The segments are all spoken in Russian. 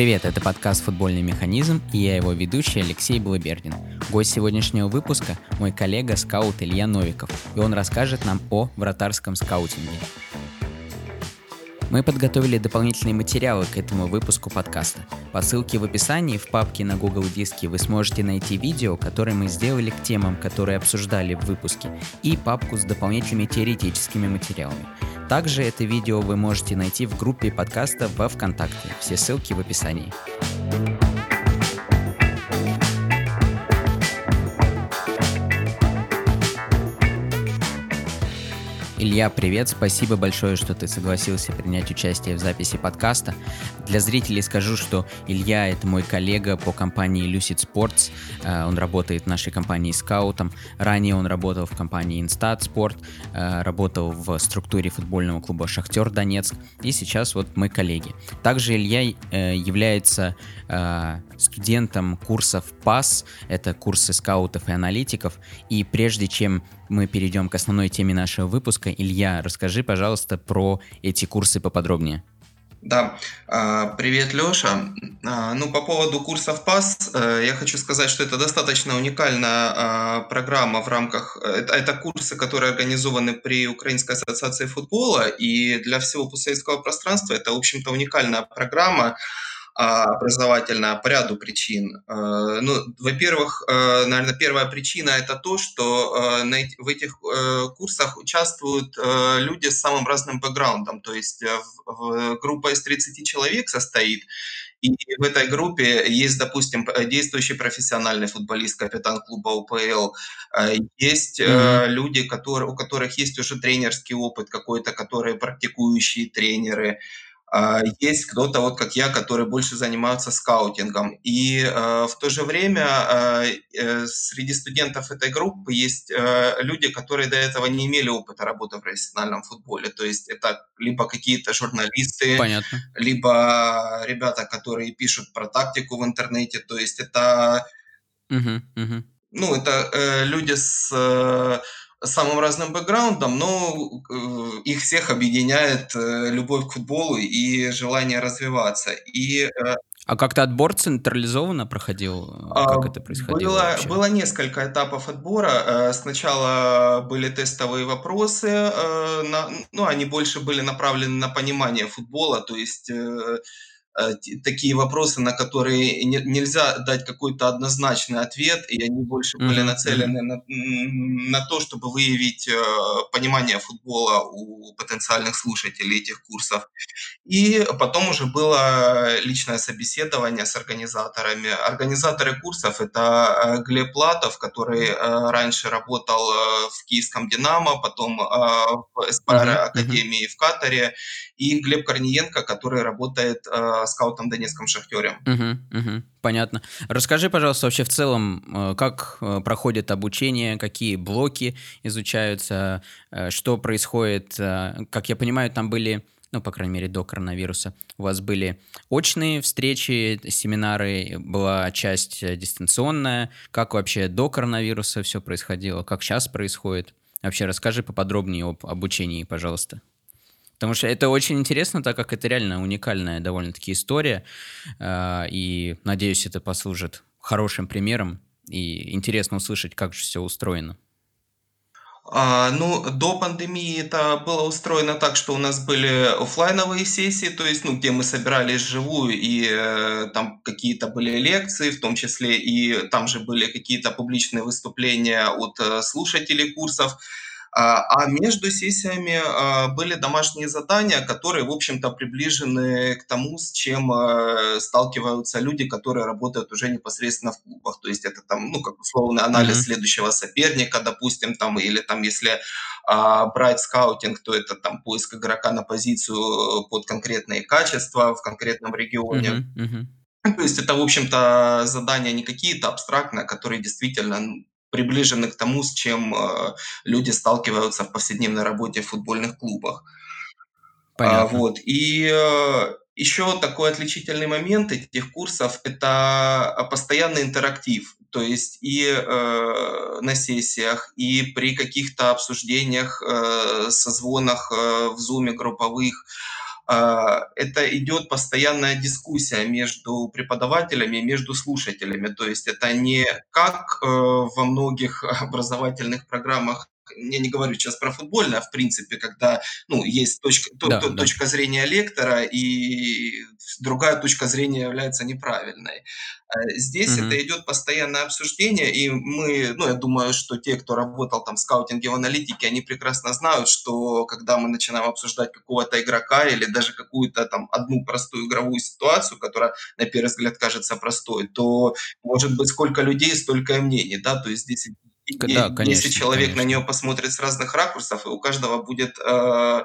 Привет, это подкаст «Футбольный механизм» и я его ведущий Алексей Блабердин. Гость сегодняшнего выпуска – мой коллега скаут Илья Новиков, и он расскажет нам о вратарском скаутинге. Мы подготовили дополнительные материалы к этому выпуску подкаста. По ссылке в описании в папке на Google Диске вы сможете найти видео, которое мы сделали к темам, которые обсуждали в выпуске, и папку с дополнительными теоретическими материалами. Также это видео вы можете найти в группе подкаста во ВКонтакте. Все ссылки в описании. Илья, привет, спасибо большое, что ты согласился принять участие в записи подкаста. Для зрителей скажу, что Илья — это мой коллега по компании Lucid Sports, э, он работает в нашей компании скаутом, ранее он работал в компании Instat Sport, э, работал в структуре футбольного клуба «Шахтер Донецк», и сейчас вот мы коллеги. Также Илья э, является студентом курсов ПАС, это курсы скаутов и аналитиков, и прежде чем мы перейдем к основной теме нашего выпуска. Илья, расскажи, пожалуйста, про эти курсы поподробнее. Да, а, привет, Леша. А, ну, по поводу курсов ПАС, э, я хочу сказать, что это достаточно уникальная а, программа в рамках... Это, это курсы, которые организованы при Украинской ассоциации футбола, и для всего постсоветского пространства это, в общем-то, уникальная программа, образовательная по ряду причин. А, ну, во-первых, а, наверное, первая причина это то, что в этих э, курсах участвуют люди с самым разным бэкграундом, то есть э, группа из 30 человек состоит, и в этой группе есть, допустим, действующий профессиональный футболист, капитан клуба УПЛ, есть mm-hmm. люди, которые, у которых есть уже тренерский опыт какой-то, которые практикующие тренеры, а, есть кто-то, вот как я, который больше занимается скаутингом. И э, в то же время э, э, среди студентов этой группы есть люди, которые до этого не имели опыта работы в профессиональном футболе. То есть это либо какие-то журналисты, Понятно. либо ребята, которые пишут про тактику в интернете. То есть это... Угу, угу. Ну, это э, люди с... Э, самым разным бэкграундом, но э, их всех объединяет э, любовь к футболу и желание развиваться. И э, а как-то отбор централизованно проходил? Как а, это происходило? Было, было несколько этапов отбора. Сначала были тестовые вопросы, ну, они больше были направлены на понимание футбола, то есть такие вопросы, на которые не, нельзя дать какой-то однозначный ответ, и они больше mm-hmm. были нацелены на, на то, чтобы выявить э, понимание футбола у потенциальных слушателей этих курсов. И потом уже было личное собеседование с организаторами. Организаторы курсов это э, Глеб Платов, который э, раньше работал э, в Киевском Динамо, потом э, в СПР. Академии mm-hmm. в Катаре, и Глеб Корниенко, который работает э, скаутом Донецком Шахтере. Угу, угу, понятно. Расскажи, пожалуйста, вообще в целом, э, как э, проходит обучение, какие блоки изучаются, э, что происходит. Как я понимаю, там были ну, по крайней мере, до коронавируса, у вас были очные встречи, семинары, была часть дистанционная. Как вообще до коронавируса все происходило? Как сейчас происходит? Вообще расскажи поподробнее об обучении, пожалуйста. Потому что это очень интересно, так как это реально уникальная довольно-таки история. А, и надеюсь, это послужит хорошим примером. И интересно услышать, как же все устроено. А, ну, до пандемии это было устроено так, что у нас были офлайновые сессии, то есть, ну, где мы собирались живую, и э, там какие-то были лекции, в том числе и там же были какие-то публичные выступления от э, слушателей курсов. А, а между сессиями а, были домашние задания, которые, в общем-то, приближены к тому, с чем а, сталкиваются люди, которые работают уже непосредственно в клубах. То есть это там, ну, как условный анализ mm-hmm. следующего соперника, допустим, там, или там, если брать скаутинг, то это там поиск игрока на позицию под конкретные качества в конкретном регионе. Mm-hmm. Mm-hmm. То есть это, в общем-то, задания не какие-то абстрактные, которые действительно приближены к тому, с чем э, люди сталкиваются в повседневной работе в футбольных клубах. А, Понятно. вот. И э, еще такой отличительный момент этих курсов – это постоянный интерактив. То есть и э, на сессиях, и при каких-то обсуждениях, э, созвонах э, в зуме групповых, это идет постоянная дискуссия между преподавателями и между слушателями. То есть это не как во многих образовательных программах я не говорю сейчас про футбольное, а в принципе, когда ну, есть точка, да, то, да. точка зрения лектора, и другая точка зрения является неправильной. Э, здесь mm-hmm. это идет постоянное обсуждение, и мы, ну, я думаю, что те, кто работал там в скаутинге, в аналитике, они прекрасно знают, что когда мы начинаем обсуждать какого-то игрока или даже какую-то там одну простую игровую ситуацию, которая на первый взгляд кажется простой, то может быть сколько людей, столько и мнений, да, то есть здесь да, конечно, если человек конечно. на нее посмотрит с разных ракурсов, и у каждого будет э,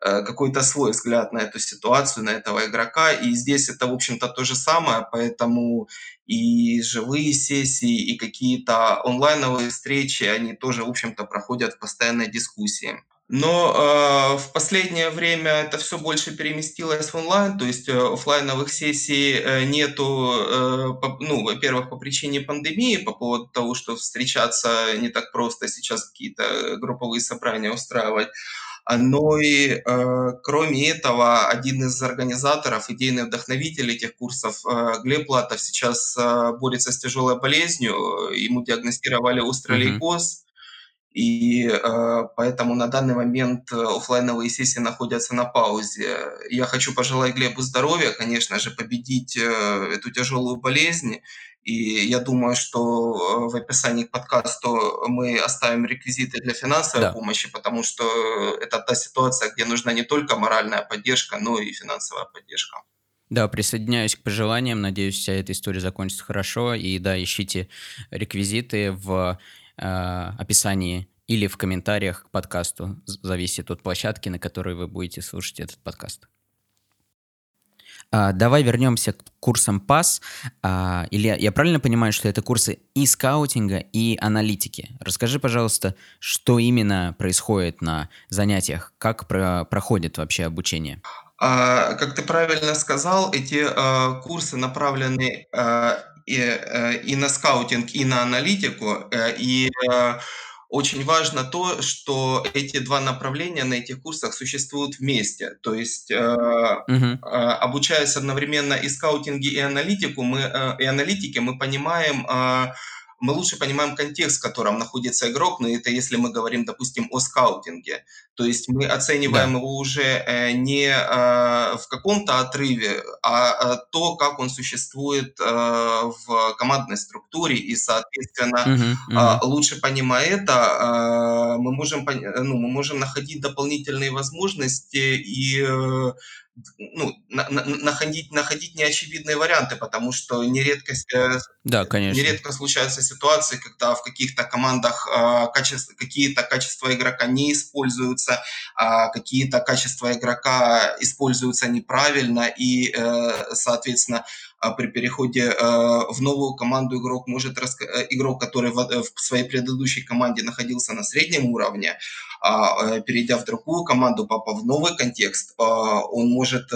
э, какой-то свой взгляд на эту ситуацию, на этого игрока. И здесь это, в общем-то, то же самое, поэтому и живые сессии, и какие-то онлайновые встречи, они тоже, в общем-то, проходят в постоянной дискуссии. Но э, в последнее время это все больше переместилось в онлайн, то есть э, офлайновых сессий э, нету, э, по, ну, во-первых, по причине пандемии, по поводу того, что встречаться не так просто сейчас какие-то групповые собрания устраивать. Но и э, кроме этого, один из организаторов, идейный вдохновитель этих курсов, э, Глеб Латов, сейчас э, борется с тяжелой болезнью. Ему диагностировали острый mm-hmm. лейкоз и э, поэтому на данный момент э, офлайновые сессии находятся на паузе. Я хочу пожелать Глебу здоровья, конечно же, победить э, эту тяжелую болезнь. И я думаю, что э, в описании к подкасту мы оставим реквизиты для финансовой да. помощи, потому что это та ситуация, где нужна не только моральная поддержка, но и финансовая поддержка. Да, присоединяюсь к пожеланиям. Надеюсь, вся эта история закончится хорошо. И да, ищите реквизиты в Э, описании или в комментариях к подкасту. Зависит от площадки, на которой вы будете слушать этот подкаст. А, давай вернемся к курсам ПАС. А, Илья, я правильно понимаю, что это курсы и скаутинга, и аналитики? Расскажи, пожалуйста, что именно происходит на занятиях, как про проходит вообще обучение? А, как ты правильно сказал, эти курсы направлены и, э, и на скаутинг, и на аналитику. Э, и э, очень важно то, что эти два направления на этих курсах существуют вместе. То есть, uh-huh. обучаясь одновременно и скаутинге, и аналитику, мы и аналитике, мы понимаем мы лучше понимаем контекст, в котором находится игрок, но это если мы говорим, допустим, о скаутинге. То есть мы оцениваем да. его уже э, не э, в каком-то отрыве, а э, то, как он существует в командной структуре, и, соответственно, угу, угу. лучше понимая это, мы можем, ну, мы можем находить дополнительные возможности и ну, на, на, находить, находить неочевидные варианты, потому что нередко, да, конечно. нередко случаются ситуации, когда в каких-то командах э, качество, какие-то качества игрока не используются, а какие-то качества игрока используются неправильно, и, э, соответственно, а при переходе э, в новую команду игрок может э, игрок, который в своей предыдущей команде находился на среднем уровне, э, перейдя в другую команду, попав в новый контекст, а, он может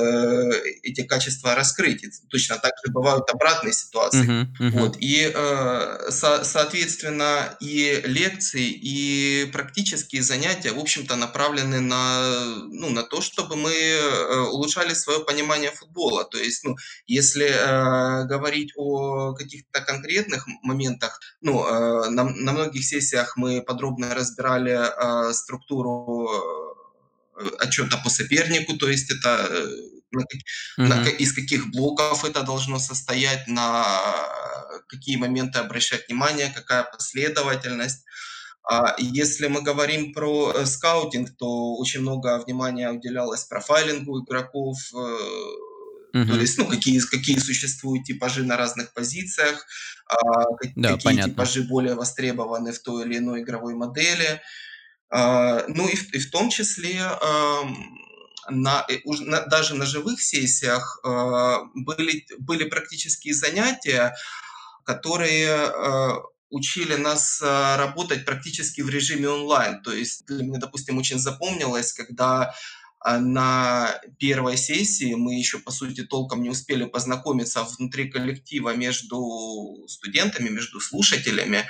эти качества раскрыть. И точно так же бывают обратные ситуации. Uh-huh, uh-huh. Вот. И, соответственно, и лекции, и практические занятия, в общем-то, направлены на, ну, на то, чтобы мы улучшали свое понимание футбола. То есть, ну, если э, говорить о каких-то конкретных моментах, ну, э, на, на многих сессиях мы подробно разбирали э, структуру э, отчета по сопернику, то есть это э, на, mm-hmm. на, из каких блоков это должно состоять, на какие моменты обращать внимание, какая последовательность. А если мы говорим про э, скаутинг, то очень много внимания уделялось профайлингу игроков, Uh-huh. То есть, ну, какие, какие существуют типажи на разных позициях, а, да, какие понятно. типажи более востребованы в той или иной игровой модели. А, ну и в, и в том числе на, на, даже на живых сессиях а, были, были практические занятия, которые а, учили нас работать практически в режиме онлайн. То есть для меня, допустим, очень запомнилось, когда на первой сессии мы еще, по сути, толком не успели познакомиться внутри коллектива между студентами, между слушателями.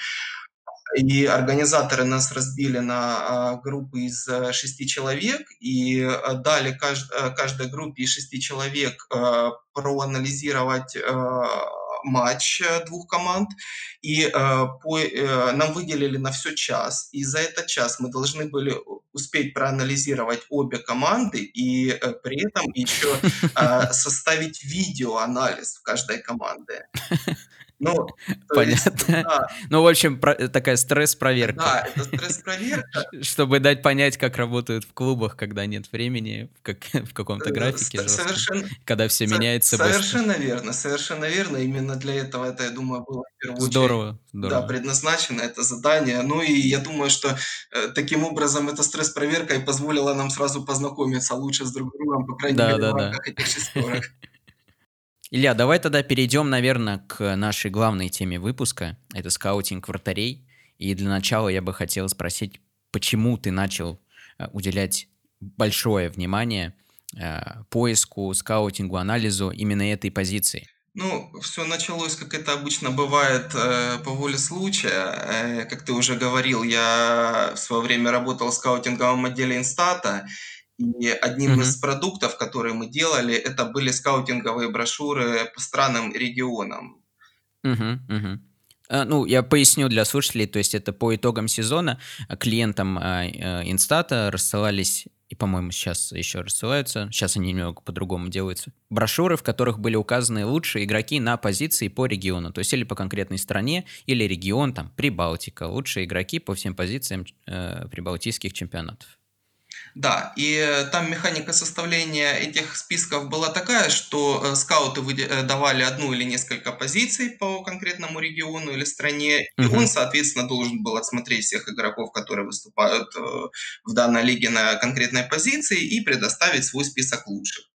И организаторы нас разбили на группы из шести человек. И дали каждой группе из шести человек проанализировать матч э, двух команд, и э, по, э, нам выделили на все час, и за этот час мы должны были успеть проанализировать обе команды и э, при этом еще э, составить видеоанализ каждой команды. Ну, Понятно. Есть, да. Ну, в общем, про- такая стресс-проверка. Да, это стресс-проверка. Чтобы дать понять, как работают в клубах, когда нет времени, как, в каком-то э, графике совершенно, когда все меняется Совершенно быстро. верно, совершенно верно. Именно для этого это, я думаю, было в первую здорово, очередь здорово. Да, предназначено это задание. Ну и я думаю, что э, таким образом эта стресс-проверка и позволила нам сразу познакомиться лучше с друг другом, по крайней да, мере, да, в рамках да. этих шестерок. Илья, давай тогда перейдем, наверное, к нашей главной теме выпуска. Это скаутинг вратарей. И для начала я бы хотел спросить, почему ты начал э, уделять большое внимание э, поиску, скаутингу, анализу именно этой позиции? Ну, все началось, как это обычно бывает, э, по воле случая. Как ты уже говорил, я в свое время работал в скаутинговом отделе Инстата, и одним mm-hmm. из продуктов, которые мы делали, это были скаутинговые брошюры по странам и регионам. Mm-hmm. Mm-hmm. Ну, я поясню для слушателей, то есть это по итогам сезона клиентам а, э, Инстата рассылались, и, по-моему, сейчас еще рассылаются, сейчас они немного по-другому делаются, брошюры, в которых были указаны лучшие игроки на позиции по региону, то есть или по конкретной стране, или регион, там, Прибалтика, лучшие игроки по всем позициям э, прибалтийских чемпионатов. Да, и э, там механика составления этих списков была такая, что э, скауты э, давали одну или несколько позиций по конкретному региону или стране, и он, соответственно, должен был отсмотреть всех игроков, которые выступают в данной лиге на конкретной позиции, и предоставить свой список лучших.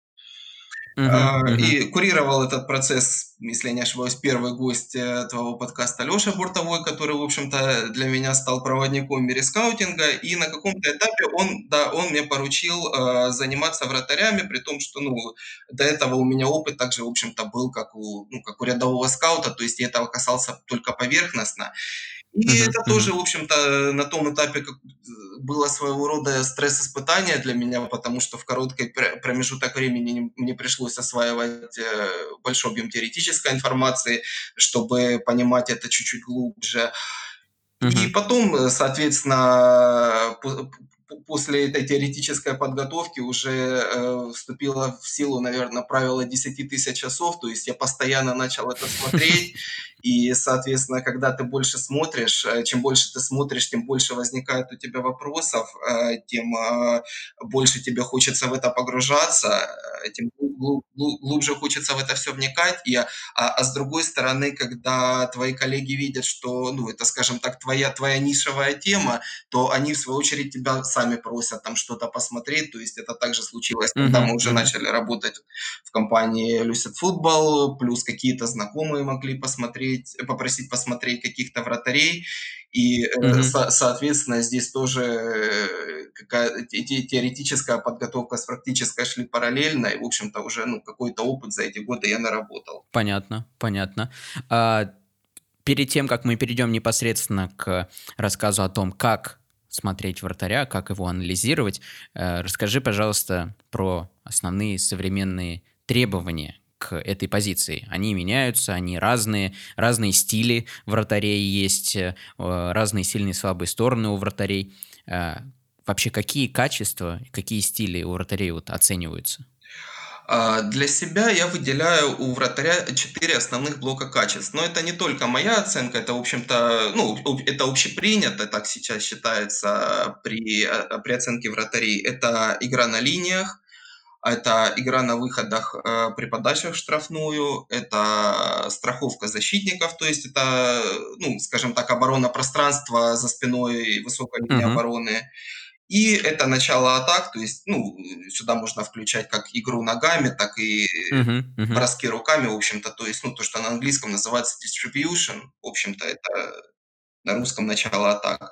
Uh-huh, uh-huh. И курировал этот процесс, если я не ошибаюсь, первый гость э, твоего подкаста Леша Буртовой, который, в общем-то, для меня стал проводником мире-скаутинга. И на каком-то этапе он, да, он мне поручил э, заниматься вратарями, при том, что, ну, до этого у меня опыт также, в общем-то, был как у, ну, как у рядового скаута, то есть я этого касался только поверхностно. И uh-huh, это uh-huh. тоже, в общем-то, на том этапе как было своего рода стресс-испытание для меня, потому что в короткий промежуток времени мне пришлось осваивать э, большой объем теоретической информации, чтобы понимать это чуть-чуть глубже. Uh-huh. И потом, соответственно, после этой теоретической подготовки уже э, вступило в силу, наверное, правило 10 тысяч часов, то есть я постоянно начал это смотреть, и, соответственно, когда ты больше смотришь, э, чем больше ты смотришь, тем больше возникает у тебя вопросов, э, тем э, больше тебе хочется в это погружаться, тем глубже хочется в это все вникать. И, а, а с другой стороны, когда твои коллеги видят, что, ну, это, скажем так, твоя, твоя нишевая тема, то они, в свою очередь, тебя сами просят там что-то посмотреть. То есть это также случилось, когда mm-hmm. мы уже начали работать в компании Lucid Football, плюс какие-то знакомые могли посмотреть попросить, посмотреть каких-то вратарей. И, mm-hmm. со- соответственно, здесь тоже э, какая теоретическая подготовка с практической шли параллельно. И, в общем-то, уже ну, какой-то опыт за эти годы я наработал. Понятно, понятно. А, перед тем, как мы перейдем непосредственно к рассказу о том, как смотреть вратаря, как его анализировать, э, расскажи, пожалуйста, про основные современные требования к этой позиции. Они меняются, они разные, разные стили вратарей есть, э, разные сильные и слабые стороны у вратарей. Э, вообще, какие качества, какие стили у вратарей вот оцениваются? А, для себя я выделяю у вратаря четыре основных блока качеств. Но это не только моя оценка, это, в общем-то, ну, это общепринято, так сейчас считается при, э, при оценке вратарей. Это игра на линиях, это игра на выходах э, при подачах в штрафную, это страховка защитников, то есть это, ну, скажем так, оборона пространства за спиной высокой линии uh-huh. обороны. И это начало атак, то есть, ну, сюда можно включать как игру ногами, так и uh-huh, uh-huh. броски руками, в общем-то, то есть, ну, то, что на английском называется distribution, в общем-то, это на русском начало атак.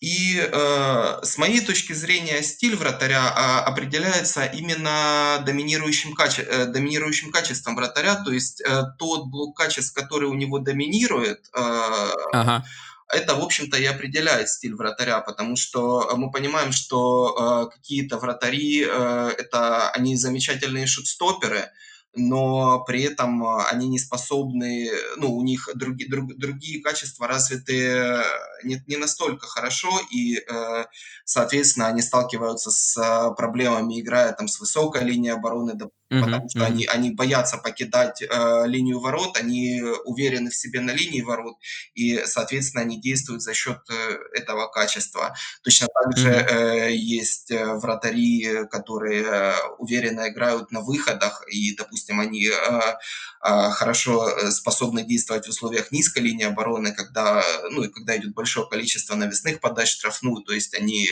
И э, с моей точки зрения стиль вратаря э, определяется именно доминирующим, каче э, доминирующим качеством вратаря, то есть э, тот блок качеств, который у него доминирует, э, ага. Это, в общем-то, и определяет стиль вратаря, потому что мы понимаем, что э, какие-то вратари, э, это они замечательные шутстоперы, но при этом они не способны, ну, у них други, друг, другие качества развиты не, не настолько хорошо, и, э, соответственно, они сталкиваются с проблемами, играя там с высокой линией обороны, uh-huh, потому что uh-huh. они, они боятся покидать э, линию ворот, они уверены в себе на линии ворот, и, соответственно, они действуют за счет э, этого качества. Точно так же uh-huh. э, есть вратари, которые уверенно играют на выходах, и, допустим, они э, э, хорошо способны действовать в условиях низкой линии обороны, когда, ну, и когда идет большое количество навесных подач штрафную, то есть они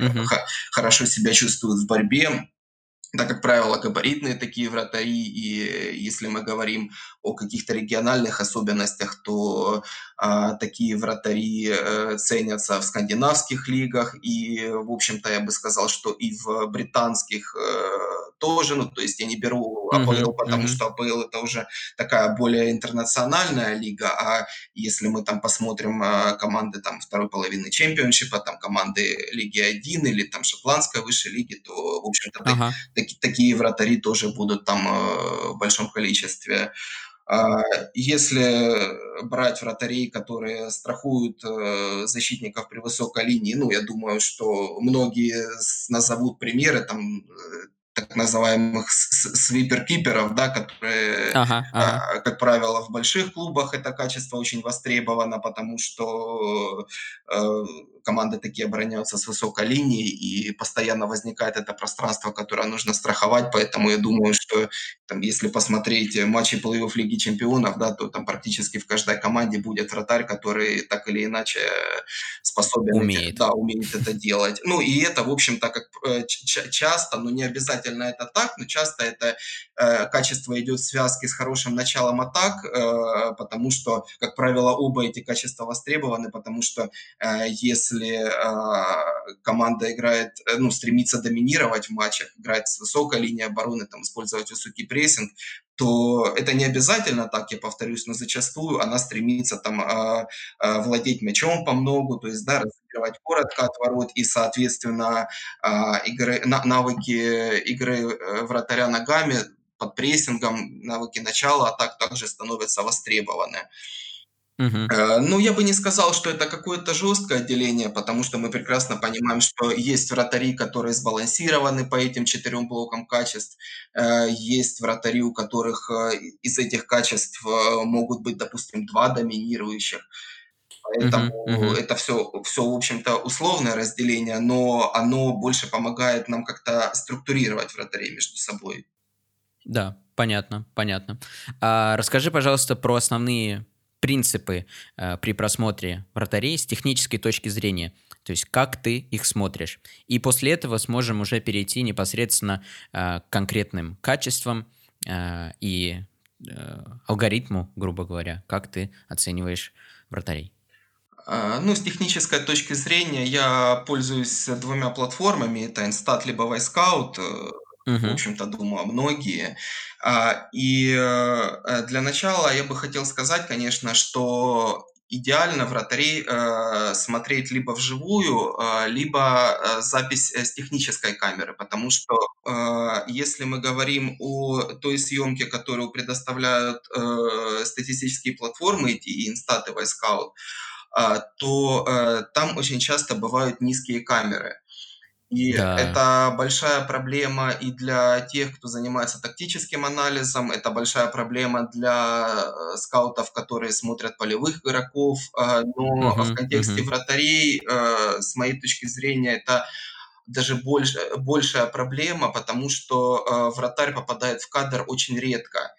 uh-huh. хорошо себя чувствуют в борьбе, да, как правило, габаритные такие вратари, и если мы говорим о каких-то региональных особенностях, то а, такие вратари а, ценятся в скандинавских лигах, и, в общем-то, я бы сказал, что и в британских а, тоже, ну, то есть я не беру АПЛ, uh-huh, потому uh-huh. что АПЛ это уже такая более интернациональная лига, а если мы там посмотрим а, команды там второй половины чемпионшипа, там команды Лиги 1 или там шотландской высшей лиги, то, в общем-то, uh-huh таки, такие вратари тоже будут там э, в большом количестве. А, если брать вратарей, которые страхуют э, защитников при высокой линии, ну, я думаю, что многие назовут примеры, там, э, так называемых свипер-киперов, да, которые, ага, ага. А, как правило, в больших клубах это качество очень востребовано, потому что э, команды такие обороняются с высокой линии, и постоянно возникает это пространство, которое нужно страховать, поэтому я думаю, что там, если посмотреть матчи плей-офф Лиги Чемпионов, да, то там практически в каждой команде будет вратарь, который так или иначе способен умеет. да, умеет это делать. Ну и это, в общем-то, как э, часто, но не обязательно это так, но часто это э, качество идет в связке с хорошим началом атак, э, потому что, как правило, оба эти качества востребованы, потому что э, если э, команда играет, э, ну, стремится доминировать в матчах, играть с высокой линией обороны, там, использовать высокий прессинг, то это не обязательно так, я повторюсь, но зачастую она стремится там э, э, владеть мячом по многу, то есть, да, разыгрывать коротко от ворот, и, соответственно, э, игры, на, навыки игры э, вратаря ногами под прессингом, навыки начала атак также становятся востребованы. Э, ну, я бы не сказал, что это какое-то жесткое отделение, потому что мы прекрасно понимаем, что есть вратари, которые сбалансированы по этим четырем блокам качеств, э, есть вратари, у которых э, из этих качеств могут быть, допустим, два доминирующих. Поэтому Мгм, мгм. это все, все, в общем-то, условное разделение, но оно больше помогает нам как-то структурировать вратарей между собой. Да, понятно, понятно. А, расскажи, пожалуйста, про основные принципы э, при просмотре вратарей с технической точки зрения. То есть как ты их смотришь. И после этого сможем уже перейти непосредственно э, к конкретным качествам э, и э, алгоритму, грубо говоря, как ты оцениваешь вратарей. А, ну, с технической точки зрения я пользуюсь двумя платформами. Это Instat либо Wisecout. В общем-то, думаю, многие. А, и э, для начала я бы хотел сказать, конечно, что идеально вратарей э, смотреть либо вживую, э, либо э, запись с технической камеры, потому что э, если мы говорим о той съемке, которую предоставляют э, статистические платформы, и Instat, и э, то э, там очень часто бывают низкие камеры. И Да. это большая проблема и для тех, кто занимается тактическим анализом, это большая проблема для э, скаутов, которые смотрят полевых игроков, э, но в Мгм, контексте мгм. вратарей, э, с моей точки зрения, это даже больше, большая проблема, потому что вратарь попадает в кадр очень редко.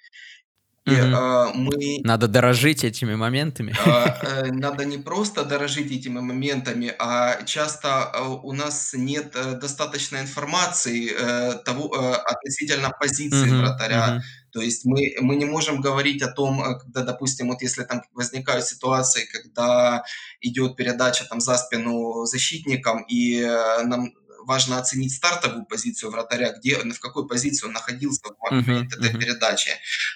И Мгм. э, мы Надо дорожить этими моментами. а, э, надо не просто дорожить этими моментами, а часто э, у нас нет э, достаточной информации э, того, э, относительно позиции Мгм, вратаря. мгм. То есть мы, мы не можем говорить о том, э, когда, допустим, вот если там возникают ситуации, когда идет передача там за спину защитникам, и э, нам важно оценить стартовую позицию вратаря, где, в какой позиции он находился в момент uh-huh, этой uh-huh. передачи,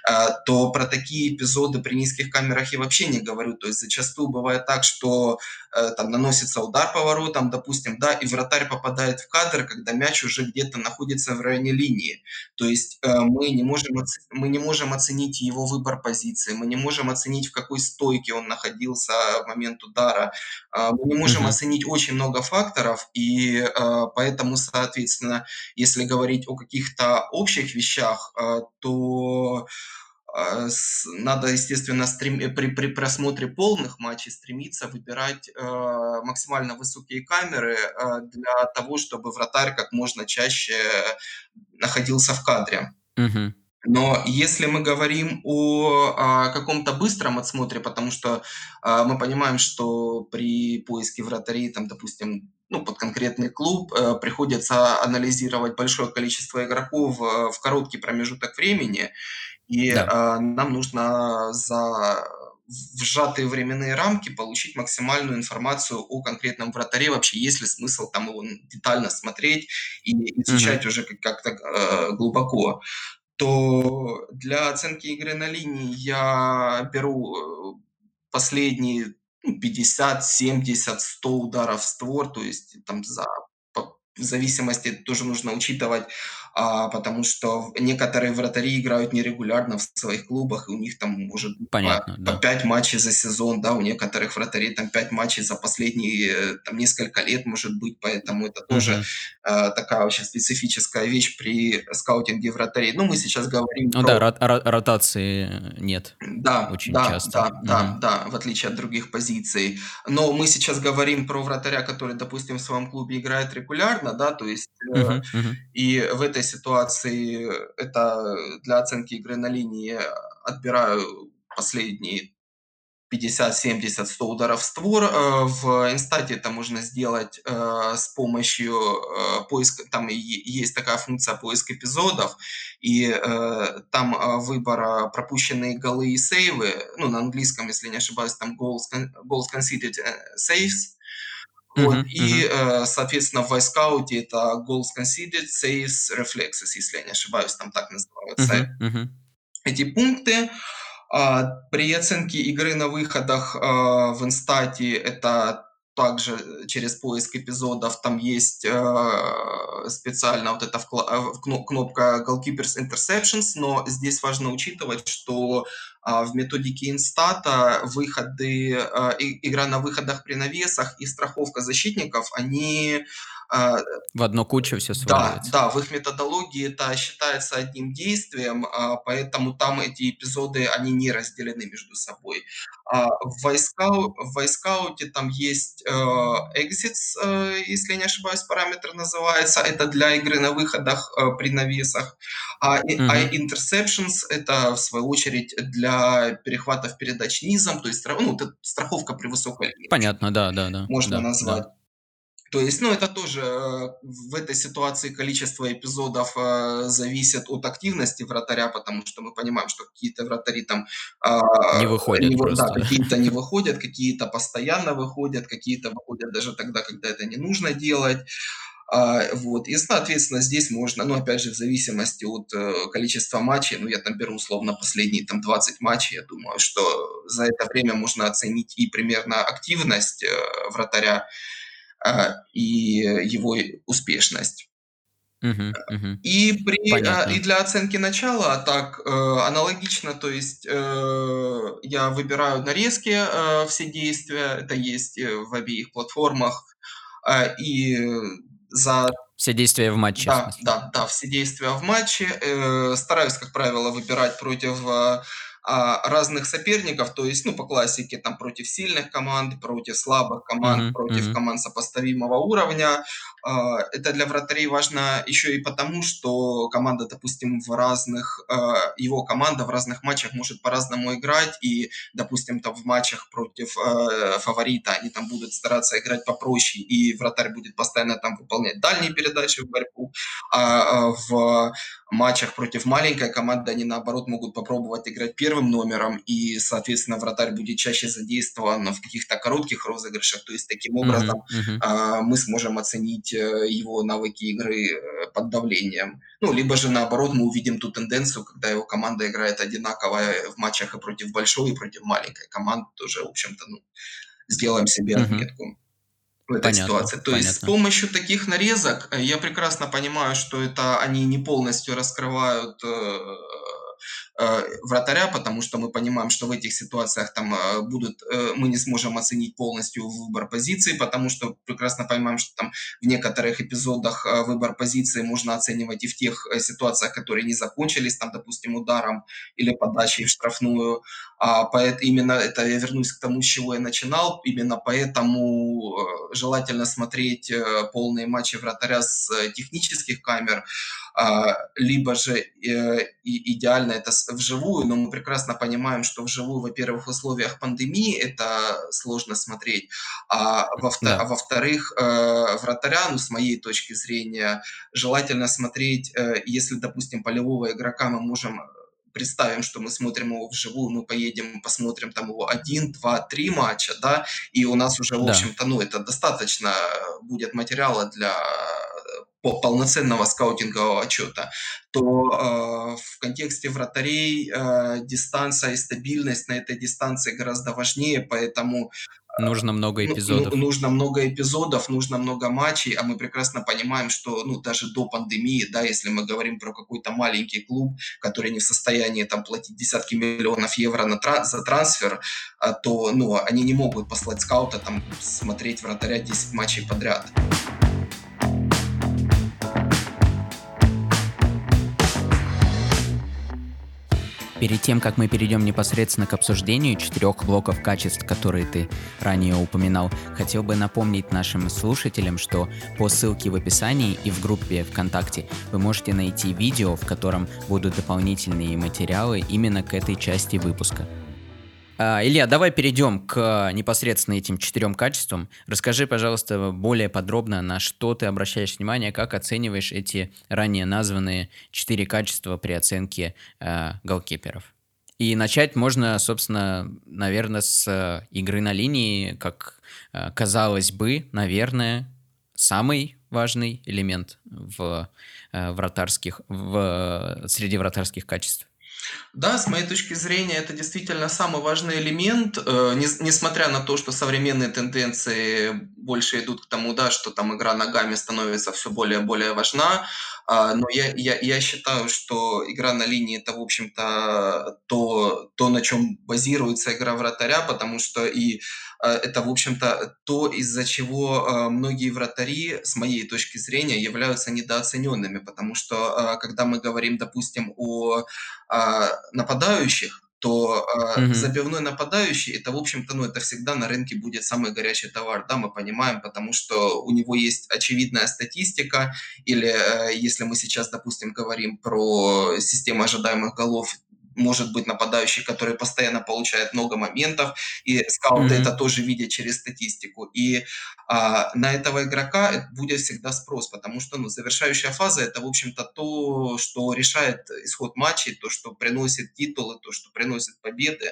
э, то про такие эпизоды при низких камерах я вообще не говорю. То есть зачастую бывает так, что э, там наносится удар поворотом, допустим, да, и вратарь попадает в кадр, когда мяч уже где-то находится в районе линии. То есть э, мы, не можем, мы не можем оценить его выбор позиции, мы не можем оценить, в какой стойке он находился в момент удара, э, мы не можем uh-huh. оценить очень много факторов, и э, поэтому, соответственно, если говорить о каких-то общих вещах, э, то а, надо, естественно, стрем... при, при просмотре полных матчей стремиться выбирать э, максимально высокие камеры э, для того, чтобы вратарь как можно чаще находился в кадре. Угу. Но если мы говорим о, о каком-то быстром отсмотре, потому что э, мы понимаем, что при поиске вратарей, там, допустим, ну, под конкретный клуб э, приходится анализировать большое количество игроков в, в короткий промежуток времени, и да. э, нам нужно за в сжатые временные рамки получить максимальную информацию о конкретном вратаре. Вообще, есть ли смысл там его детально смотреть и изучать mm-hmm. уже как-то э, глубоко то для оценки игры на линии я беру э, последние 50, 70, 100 ударов в створ, то есть там за в зависимости тоже нужно учитывать, а, потому что некоторые вратари играют нерегулярно в своих клубах, и у них там может Понятно, по, да. по 5 матчей за сезон, да, у некоторых вратарей там 5 матчей за последние э, там несколько лет может быть, поэтому это тоже угу. а, такая очень специфическая вещь при скаутинге вратарей. Ну, мы сейчас говорим Ну про... да, рот ротации нет. Да, очень да, часто. Да, угу. да, да, в отличие от других позиций. Но мы сейчас говорим про вратаря, который, допустим, в своем клубе играет регулярно, да, то есть uh-huh, uh-huh. и в этой ситуации это для оценки игры на линии отбираю последние 50, 70, 100 ударов в створ. Э, в инстате это можно сделать э, с помощью э, поиска, там есть такая функция поиск эпизодов, и там выбор пропущенные голы и сейвы, ну, на английском, если не ошибаюсь, там goals, goals conceded saves, вот. Uh-huh, и, uh-huh. соответственно, в Вайскауте это goals conceded, saves, reflexes, если я не ошибаюсь, там так называются uh-huh, uh-huh. эти пункты. А, при оценке игры на выходах а, в инстате это также через поиск эпизодов там есть э, специально вот эта кнопка Goalkeepers Interceptions, но здесь важно учитывать, что в методике инстата выходы, а, игра на выходах при навесах и страховка защитников, они а, в одну кучу все сваливается. Да, да, в их методологии это считается одним действием, поэтому там эти эпизоды, они не разделены между собой. В, войскау, в войскауте там есть э, exits, э, если я не ошибаюсь, параметр называется. Это для игры на выходах э, при навесах. А, mm-hmm. а interceptions это, в свою очередь, для перехватов передач низом, то есть ну, страховка при высокой линии. Понятно, да, да, да. Можно да, назвать. Да. То есть, ну, это тоже э, в этой ситуации количество эпизодов э, зависит от активности вратаря, потому что мы понимаем, что какие-то вратари там... Э, не выходят не, просто. Да, какие-то не выходят, какие-то постоянно выходят, какие-то выходят даже тогда, когда это не нужно делать. А, вот. И, соответственно, здесь можно, ну, опять же, в зависимости от э, количества матчей, ну, я там беру условно последние там 20 матчей, я думаю, что за это время можно оценить и примерно активность э, вратаря, а, и его успешность. Uh-huh, uh-huh. И, при, а, и для оценки начала так э, аналогично, то есть э, я выбираю нарезки э, все действия, это есть э, в обеих платформах, э, и за все действия в матче. Да, да, да, все действия в матче. Э, стараюсь, как правило, выбирать против э, а, разных соперников, то есть, ну, по классике, там, против сильных команд, против слабых команд, mm-hmm. против mm-hmm. команд сопоставимого уровня. А, это для вратарей важно еще и потому, что команда, допустим, в разных, а, его команда в разных матчах может по-разному играть, и, допустим, там в матчах против фаворита они там будут стараться играть попроще, и вратарь будет постоянно там выполнять дальние передачи в борьбу, а в матчах против маленькой команды они, наоборот, могут попробовать играть первые первым номером, и, соответственно, вратарь будет чаще задействован в каких-то коротких розыгрышах. То есть таким образом мгм. а, мы сможем оценить э, его навыки игры э, под давлением. Ну, либо же наоборот мы увидим ту тенденцию, когда его команда играет одинаково в матчах и против большой, и против маленькой команды. Тоже, в общем-то, ну, сделаем себе Мгм. отметку в этой Понятно, ситуации. То есть с понятно. помощью таких нарезок э, я прекрасно понимаю, что это они не полностью раскрывают э, э, вратаря, потому что мы понимаем, что в этих ситуациях там э, будут, э, мы не сможем оценить полностью выбор позиции, потому что прекрасно понимаем, что там в некоторых эпизодах э, выбор позиции можно оценивать и в тех э, ситуациях, которые не закончились, там, допустим, ударом или подачей в штрафную. А поэт, именно это я вернусь к тому, с чего я начинал. Именно поэтому э, желательно смотреть э, полные матчи вратаря с э, технических камер, а, либо же идеально это вживую, но мы прекрасно понимаем, что вживую, во-первых, в условиях пандемии это сложно смотреть, а, а Да, во-вторых, э, вратаря, ну, с моей точки зрения, желательно смотреть, если, допустим, полевого игрока мы можем представим, что мы смотрим его вживую, мы поедем, посмотрим там его один, два, три матча, да, и у нас уже, в общем-то, ну, это достаточно будет материала для э, по- полноценного скаутингового отчета, то э, в контексте вратарей э, дистанция и стабильность на этой дистанции гораздо важнее, поэтому Нужно много ну, ну, эпизодов. нужно много эпизодов, нужно много матчей, а мы прекрасно понимаем, что ну, даже до пандемии, да, если мы говорим про какой-то маленький клуб, который не в состоянии там платить десятки миллионов евро на тра- за трансфер, а, то ну, они не могут послать скаута там смотреть вратаря 10 матчей подряд. Перед тем, как мы перейдем непосредственно к обсуждению четырех блоков качеств, которые ты ранее упоминал, хотел бы напомнить нашим слушателям, что по ссылке в описании и в группе ВКонтакте вы можете найти видео, в котором будут дополнительные материалы именно к этой части выпуска. А, Илья, давай перейдем к непосредственно этим четырем качествам. Расскажи, пожалуйста, более подробно, на что ты обращаешь внимание, как оцениваешь эти ранее названные четыре качества при оценке э, голкиперов. И начать можно, собственно, наверное, с игры на линии, как э, казалось бы, наверное, самый важный элемент в э, вратарских, в, среди вратарских качеств. Да, с моей точки зрения, это действительно самый важный элемент, э, нес- несмотря на то, что современные тенденции больше идут к тому, да, что там игра ногами становится все более и более важна, а, но я, я, я считаю, что игра на линии это, в общем-то, то, то, на чем базируется игра вратаря, потому что и это, в общем-то, то, из-за чего э, многие вратари, с моей точки зрения, являются недооцененными, потому что, э, когда мы говорим, допустим, о а, нападающих, то а, Мгм. забивной нападающий это, в общем-то, ну, это всегда на рынке будет самый горячий товар, да, мы понимаем, потому что у него есть очевидная статистика, или э, если мы сейчас, допустим, говорим про систему ожидаемых голов, может быть нападающий, который постоянно получает много моментов, и скауты это Мгм. тоже видят через статистику. И а, на этого игрока будет всегда спрос, потому что ну, завершающая фаза это, в общем-то, то, что решает исход матчей, то, что приносит титулы, то, что приносит победы,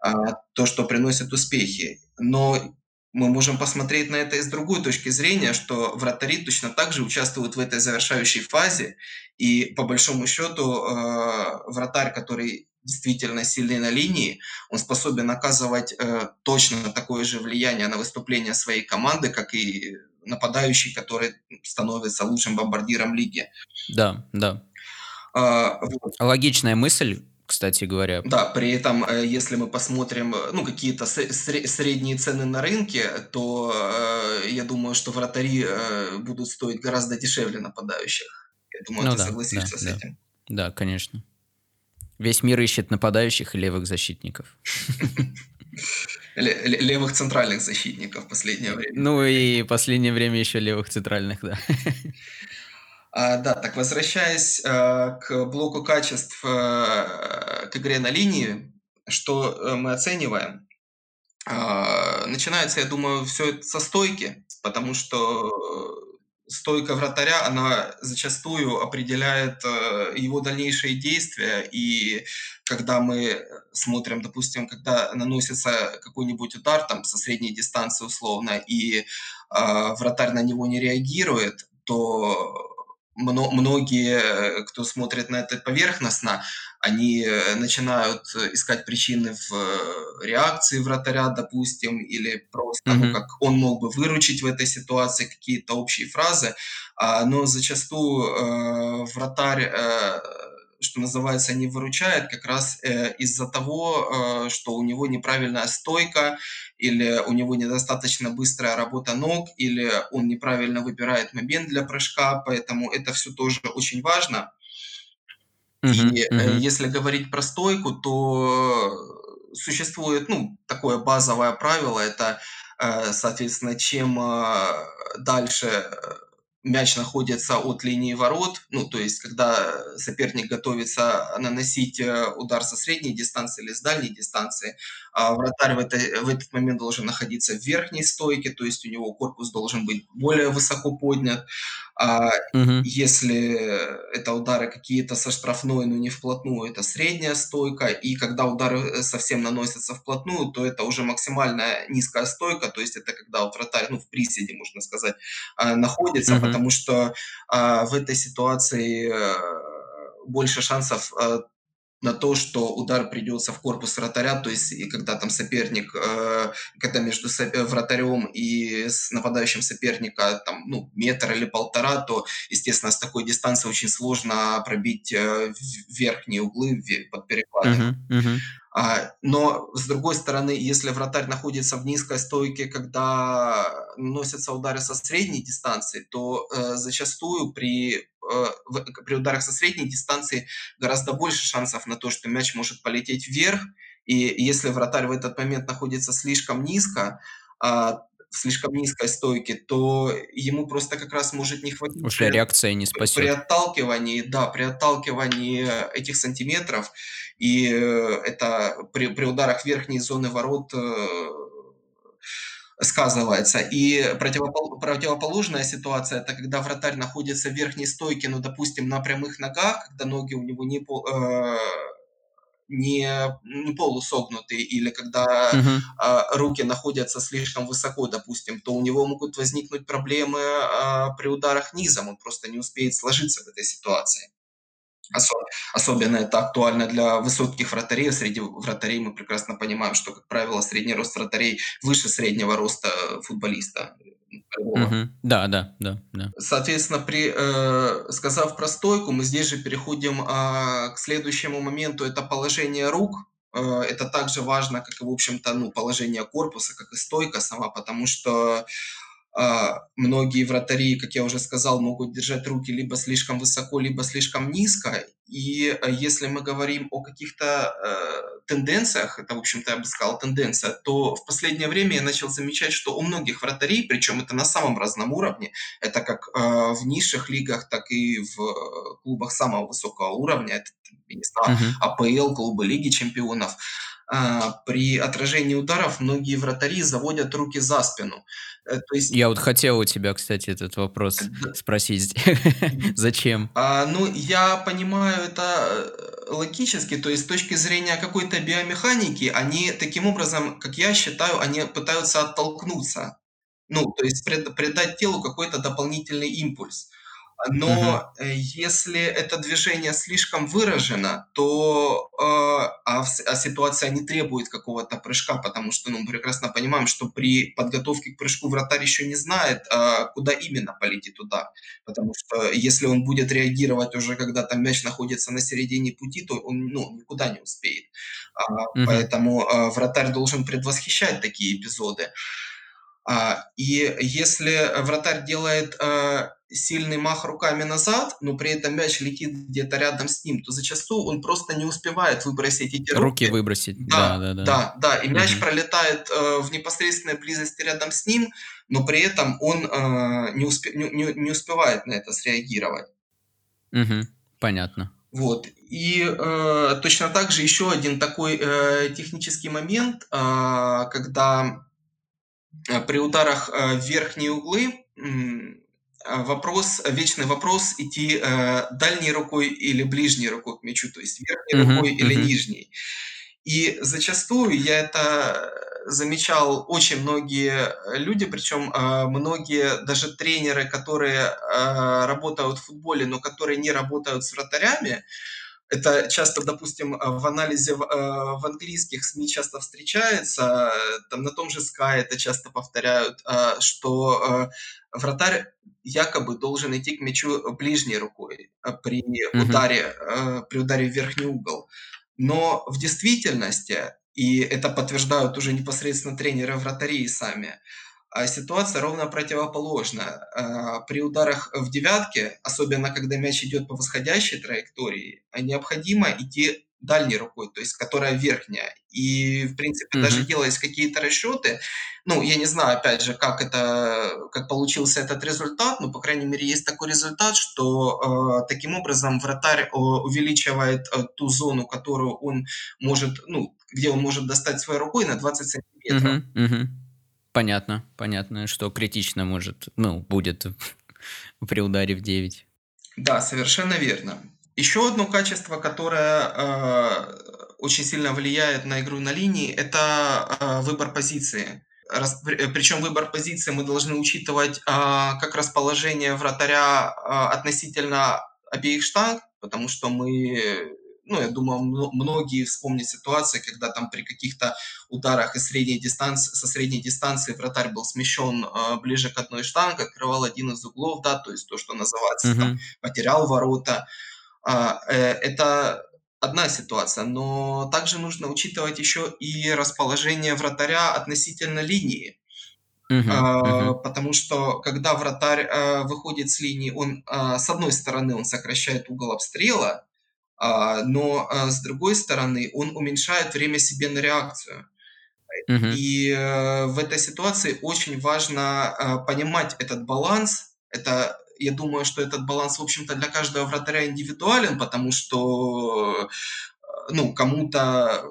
а, то, что приносит успехи. Но мы можем посмотреть на это и с другой точки зрения, что вратари точно так же участвуют в этой завершающей фазе, и по большому счету э, вратарь, который действительно сильный на линии, он способен оказывать э, точно такое же влияние на выступление своей команды, как и нападающий, который становится лучшим бомбардиром лиги. Да, да. А, вот. Логичная мысль, кстати говоря. Да, при этом, э, если мы посмотрим, э, ну, какие-то сре- сре- средние цены на рынке, то э, я думаю, что вратари будут стоить гораздо дешевле нападающих. Я думаю, Ну ты да, да, согласишься с да. этим. Да, конечно. Весь мир ищет нападающих и левых защитников. Ле- ле- Левых центральных защитников в последнее время. Ну и последнее время еще левых центральных, да. А, да, так возвращаясь э, к блоку качеств, э, к игре на линии, что э, мы оцениваем? А, начинается, я думаю, все со стойки, потому что стойка вратаря, она зачастую определяет э, его дальнейшие действия. И когда мы смотрим, допустим, когда наносится какой-нибудь удар там со средней дистанции условно, и э, вратарь на него не реагирует, то многие, кто смотрит на это поверхностно, они э, начинают искать причины в э, реакции вратаря, допустим, или просто, mm-hmm. ну, как он мог бы выручить в этой ситуации, какие-то общие фразы, а, но зачастую э, вратарь э, что называется, не выручает как раз э, из-за того, э, что у него неправильная стойка, или у него недостаточно быстрая работа ног, или он неправильно выбирает момент для прыжка, поэтому это все тоже очень важно. Uh-huh, и uh-huh. если говорить про стойку, то существует ну, такое базовое правило, это, соответственно, чем дальше мяч находится от линии ворот, ну, то есть, когда соперник готовится наносить э, удар со средней дистанции или с дальней дистанции, а вратарь в, это, в этот момент должен находиться в верхней стойке, то есть у него корпус должен быть более высоко поднят. А угу. Если это удары какие-то со штрафной, но не вплотную, это средняя стойка. И когда удары э, совсем наносятся вплотную, то это уже максимальная низкая стойка, то есть это когда вот вратарь, ну, в приседе, можно сказать, находится, угу. Потому что а, в этой ситуации э, больше шансов на то, что удар придется в корпус вратаря, то есть и когда там соперник, э, когда между э, вратарем и с нападающим соперника там, ну, метр или полтора, то, естественно, с такой дистанции очень сложно пробить э, верхние углы под перекладину. Uh-huh, uh-huh. А, но, с другой стороны, если вратарь находится в низкой стойке, когда наносятся удары со средней дистанции, то э, зачастую при, при ударах со средней дистанции гораздо больше шансов на то, что мяч может полететь вверх. И если вратарь в этот момент находится слишком низко, э, в слишком низкой стойке, то ему просто как раз может не хватить. Уже реакция не спасет. При отталкивании, да, при отталкивании этих сантиметров, и э, это при, при ударах верхней зоны ворот э, сказывается. И противопол, противоположная ситуация, это когда вратарь находится в верхней стойке, ну, допустим, на прямых ногах, когда ноги у него не, э, не, не полусогнутые, или когда uh-huh. а, руки находятся слишком высоко, допустим, то у него могут возникнуть проблемы а, при ударах низом, он просто не успеет сложиться в этой ситуации. Особ- особенно это актуально для высоких вратарей. Среди вратарей мы прекрасно понимаем, что, как правило, средний рост вратарей выше среднего роста футболиста. Угу. Да, да, да, да. Соответственно, при, э, сказав про стойку, мы здесь же переходим э, к следующему моменту. Это положение рук. Э, это также важно, как и, в общем-то, ну, положение корпуса, как и стойка сама, потому что многие вратари, как я уже сказал, могут держать руки либо слишком высоко, либо слишком низко. И э, если мы говорим о каких-то э, тенденциях, это, в общем-то, я бы сказал, тенденция, то в последнее время я начал замечать, что у многих вратарей, причем это на самом разном уровне, это как э, в низших лигах, так и в клубах самого высокого уровня, это, я не знаю, uh-huh. АПЛ, клубы Лиги чемпионов, а, при отражении ударов многие вратари заводят руки за спину. Э, то есть... Я вот хотел у тебя, кстати, этот вопрос спросить. Зачем? А, ну, я понимаю это э, логически, то есть с точки зрения какой-то биомеханики, они таким образом, как я считаю, они пытаются оттолкнуться. Ну, то есть придать телу какой-то дополнительный импульс. Но угу. если это движение слишком выражено, то э, а, а ситуация не требует какого-то прыжка, потому что ну, мы прекрасно понимаем, что при подготовке к прыжку вратарь еще не знает, э, куда именно полетит удар. Потому что если он будет реагировать уже, когда там мяч находится на середине пути, то он ну, никуда не успеет. Угу. Поэтому э, вратарь должен предвосхищать такие эпизоды. А, и если вратарь делает э, сильный мах руками назад, но при этом мяч летит где-то рядом с ним, то зачастую он просто не успевает выбросить эти руки. Руки выбросить, да, да, да. Да, да, и мяч угу. пролетает э, в непосредственной близости рядом с ним, но при этом он э, не, успе не, не, не успевает на это среагировать. Угу, понятно. Вот. И э, точно так же еще один такой э, технический момент, э, когда при ударах э, в верхние углы а, вопрос, вечный вопрос идти э, дальней рукой или ближней рукой к мячу, то есть верхней Мгм, рукой или мгм, нижней. И зачастую я это замечал очень многие люди, причем э, многие даже тренеры, которые э, работают в футболе, но которые не работают с вратарями, это часто, допустим, э, в анализе в, э, в английских СМИ часто встречается, там на том же Sky это часто повторяют, э, что вратарь якобы должен идти к мячу ближней рукой при ударе, э, при ударе в верхний угол. Но в действительности, и это подтверждают уже непосредственно тренеры вратарей сами, а ситуация ровно противоположная. А, При ударах в девятке, особенно когда мяч идет по восходящей траектории, а необходимо идти дальней рукой, то есть которая верхняя. И, в принципе, даже мгм, делались какие-то расчеты, ну, я не знаю, опять же, как это, как получился этот результат, но, по крайней мере, есть такой результат, что э, таким образом вратарь э, увеличивает э, ту зону, которую он может, ну, где он может достать своей рукой на 20 сантиметров. мгм, мгм. Понятно, понятно, что критично может, ну, будет при ударе в 9. Да, совершенно верно. Еще одно качество, которое э, очень сильно влияет на игру на линии, это э, выбор позиции. При- э, причем выбор позиции мы должны учитывать а, как расположение вратаря а, относительно обеих штанг, потому что мы, ну, я думаю, мно- многие вспомнят ситуации, когда там при каких-то ударах из средней дистанции, со средней дистанции вратарь был смещен а, ближе к одной штанге, открывал один из углов, да, то есть то, что называется там Мгм, потерял ворота. А, э, это одна ситуация, но также нужно учитывать еще и расположение вратаря относительно линии. А, мгм, потому что когда вратарь, а, выходит с линии, он, а, с одной стороны, он сокращает угол обстрела, но, а, с другой стороны, он уменьшает время себе на реакцию. мгм, И, э, в этой ситуации очень важно, а, понимать этот баланс. Это, я думаю, что этот баланс, в общем-то, для каждого вратаря индивидуален, потому что, э, ну, кому-то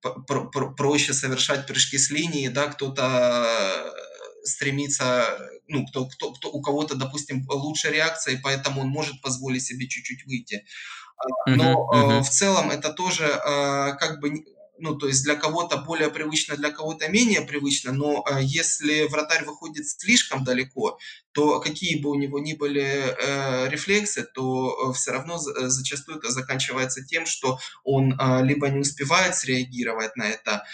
про проще совершать прыжки с линии, да, кто-то, э, стремится, ну, кто кто кто у кого-то, допустим, лучше реакция, и поэтому он может позволить себе чуть-чуть выйти. Но, мгм, э, мгм, в целом это тоже, э, как бы, ну, то есть для кого-то более привычно, для кого-то менее привычно, но, э, если вратарь выходит слишком далеко, то какие бы у него ни были, э, рефлексы, то, все равно за э, зачастую это заканчивается тем, что он, а, либо не успевает среагировать на это,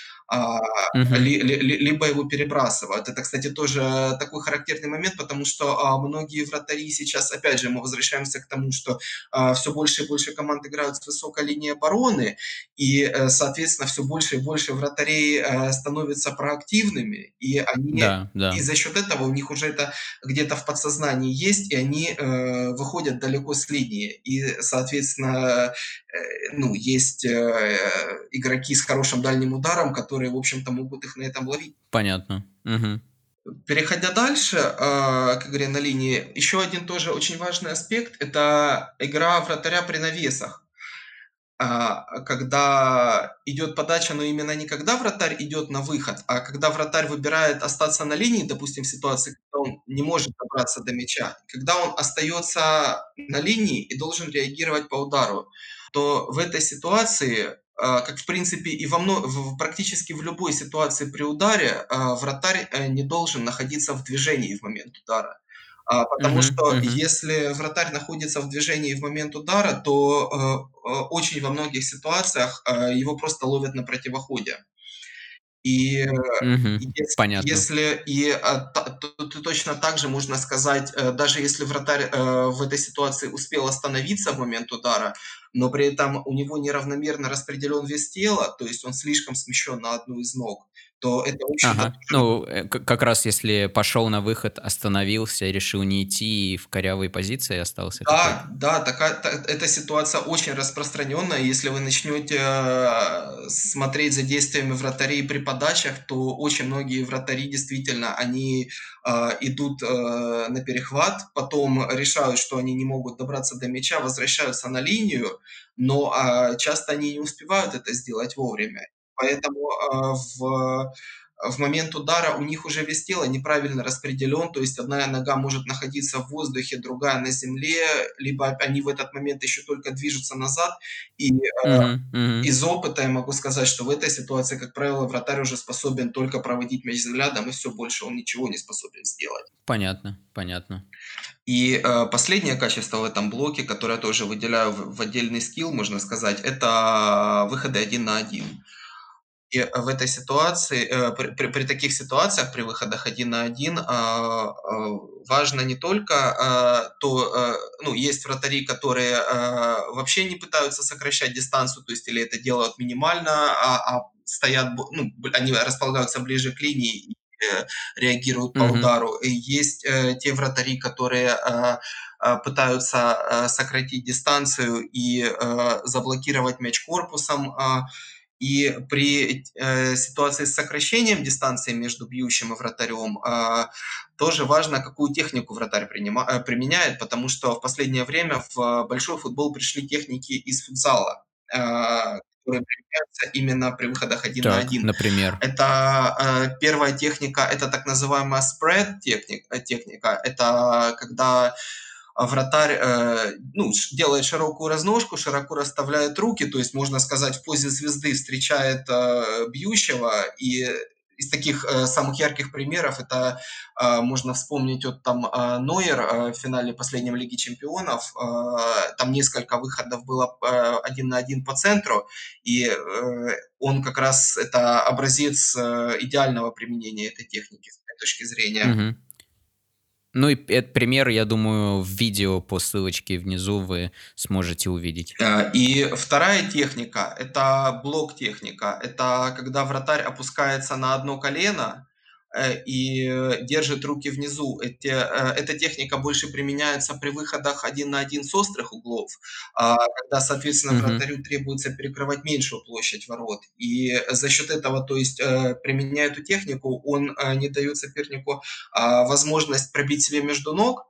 мгм. ли ли ли либо его перебрасывают. Это, кстати, тоже такой характерный момент, потому что, а, многие вратари сейчас, опять же, мы возвращаемся к тому, что а, все больше и больше команд играют с высокой линии обороны, и, э, соответственно, все больше и больше вратарей э, становятся проактивными, и они Да, и да, за счет этого у них уже это где-то в подсознании есть, и они э, выходят далеко с линии. И, соответственно, ну, есть игроки с хорошим дальним ударом, которые, в общем-то, могут их на этом ловить. понятно. Мгм, Переходя дальше, а, к игре на линии, еще один тоже очень важный аспект– это игра вратаря при навесах. А, когда идет подача, но именно не когда вратарь идет на выход, а когда вратарь выбирает остаться на линии, допустим, в ситуации, когда он не может добраться до мяча, когда он остается на линии и должен реагировать по удару, то в этой ситуации, как в принципе и во мно в практически в любой ситуации при ударе, а, вратарь, э, не должен находиться в движении в момент удара. А, потому мгм, что мгм. если вратарь находится в движении в момент удара, то, э, э, очень во многих ситуациях, э, его просто ловят на противоходе. И, э, Мгм. ес Понятно. если и, а, то то точно так же можно сказать, э, даже если вратарь, э, в этой ситуации успел остановиться в момент удара, но при этом у него неравномерно распределен вес тела, то есть он слишком смещен на одну из ног, то это, общем-то, Ага. Ну, э, как раз если пошел на выход, остановился, решил не идти и в корявой позиции остался такой. Да, да, такая та эта ситуация очень распространенная. Если вы начнете, а, смотреть за действиями вратарей при подачах, то очень многие вратари действительно, они, а, идут, э, на перехват, потом решают, что они не могут добраться до мяча, возвращаются на линию, но, а, часто они не успевают это сделать вовремя. Поэтому, а, в в момент удара у них уже вес тела неправильно распределен, то есть одна нога может находиться в воздухе, другая на земле, либо они в этот момент еще только движутся назад. И uh-huh, uh-huh. из опыта я могу сказать, что в этой ситуации, как правило, вратарь уже способен только проводить мяч взглядом, и все больше он ничего не способен сделать. Понятно, понятно. И э, последнее качество в этом блоке, которое я тоже выделяю в, в отдельный скилл, можно сказать, это выходы один на один. И в этой ситуации, э, при, при, при таких ситуациях, при выходах один на один, э, э, важно не только э, то, э, ну, есть вратари, которые э, вообще не пытаются сокращать дистанцию, то есть или это делают минимально, а, а стоят, ну, они располагаются ближе к линии и э, реагируют по mm-hmm. удару. И есть э, те вратари, которые э, э, пытаются э, сократить дистанцию и э, заблокировать мяч корпусом. Э, и при э, ситуации с сокращением дистанции между бьющим и вратарем э, тоже важно, какую технику вратарь принима, э, применяет, потому что в последнее время в большой футбол пришли техники из футзала, э, которые применяются именно при выходах один так, на один. Например? Это э, первая техника, это так называемая spread техника, техника это когда вратарь э, ну, делает широкую разножку, широко расставляет руки, то есть, можно сказать, в позе звезды встречает э, бьющего, и из таких э, самых ярких примеров это э, можно вспомнить вот там э, Нойер э, в финале последней Лиги Чемпионов. Э, там несколько выходов было э, один на один по центру, и э, он как раз это образец э, идеального применения этой техники с этой точки зрения. Mm-hmm. Ну и этот пример, я думаю, в видео по ссылочке внизу вы сможете увидеть. Э, и вторая техника– это блок-техника. Это когда вратарь опускается на одно колено, и держит руки внизу. Эти, э, эта техника больше применяется при выходах один на один с острых углов, а когда, соответственно, mm-hmm. вратарю требуется перекрывать меньшую площадь ворот. И за счет этого, то есть, э, применяя эту технику, он не дает сопернику а, возможность пробить себе между ног, Э,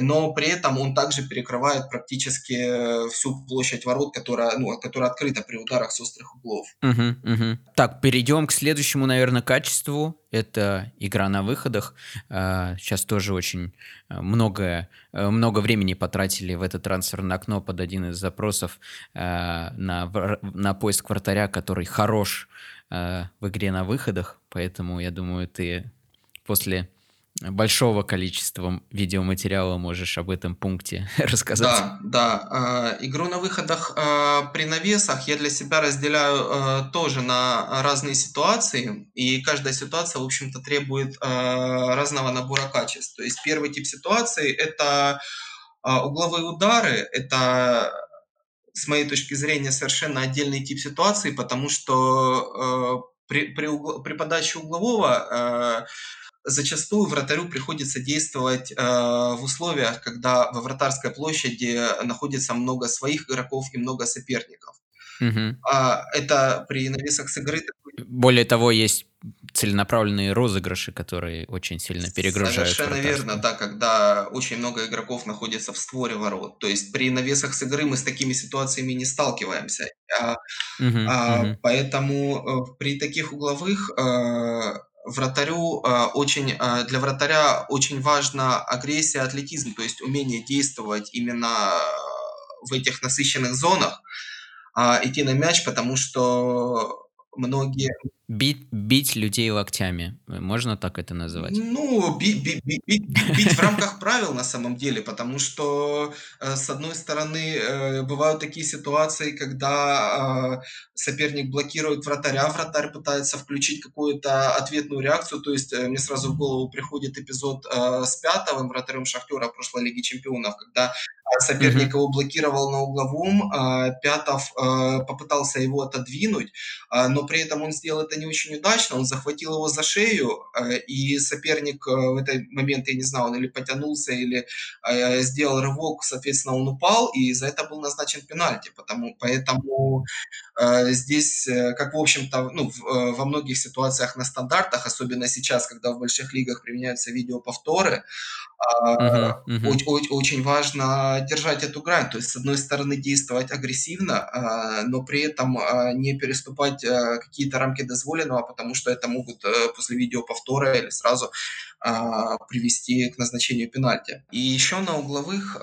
но при этом он также перекрывает практически э, всю площадь ворот, которая, ну, которая открыта при ударах с острых углов. Угу, угу. Так, перейдем к следующему, наверное, качеству. Это игра на выходах. Сейчас а, тоже очень э, много, много времени потратили в это трансферное окно под один из запросов на, на поиск вратаря, который хорош в игре на выходах. Поэтому, я думаю, ты после большого количества видеоматериала можешь об этом пункте рассказать. Да, да. Э, игру на выходах э, при навесах я для себя разделяю э, тоже на разные ситуации, и каждая ситуация, в общем-то, требует разного набора качеств. То есть первый тип ситуации – это угловые удары, это с моей точки зрения, совершенно отдельный тип ситуации, потому что при, при, угл, при подаче углового зачастую вратарю приходится действовать э, в условиях, когда во вратарской площади находится много своих игроков и много соперников. Угу. А, это при навесах с игры... Более того, есть целенаправленные розыгрыши, которые очень сильно перегружают. Совершенно верно, да, когда очень много игроков находится в створе ворот. То есть при навесах с игры мы с такими ситуациями не сталкиваемся. Угу, а, угу. Поэтому э, при таких угловых э, вратарю э, очень, э, для вратаря очень важна агрессия, атлетизм, то есть умение действовать именно в этих насыщенных зонах, э, идти на мяч, потому что многие Бить, бить людей локтями. Можно так это называть? Ну, бить, бить, бить, бить, бить в рамках правил на самом деле, потому что, э, с одной стороны, э, бывают такие ситуации, когда э, соперник блокирует вратаря, вратарь пытается включить какую-то ответную реакцию, то есть мне сразу в голову приходит эпизод с пятым вратарем Шахтера прошлой Лиги Чемпионов, когда соперник его блокировал на угловом, Пятов попытался его отодвинуть, но при этом он сделал это не очень удачно, он захватил его за шею, э, и соперник э, в этот момент, я не знаю, он или потянулся, или э, сделал рывок, соответственно, он упал, и за это был назначен пенальти, потому, поэтому здесь, как, в общем-то, ну, во многих ситуациях на стандартах, особенно сейчас, когда в больших лигах применяются видеоповторы, Uh-huh, uh-huh. Очень, очень важно держать эту грань, то есть с одной стороны действовать агрессивно, а, но при этом а, не переступать какие-то рамки дозволенного, потому что это могут после видеоповтора или сразу привести к назначению пенальти. И еще на угловых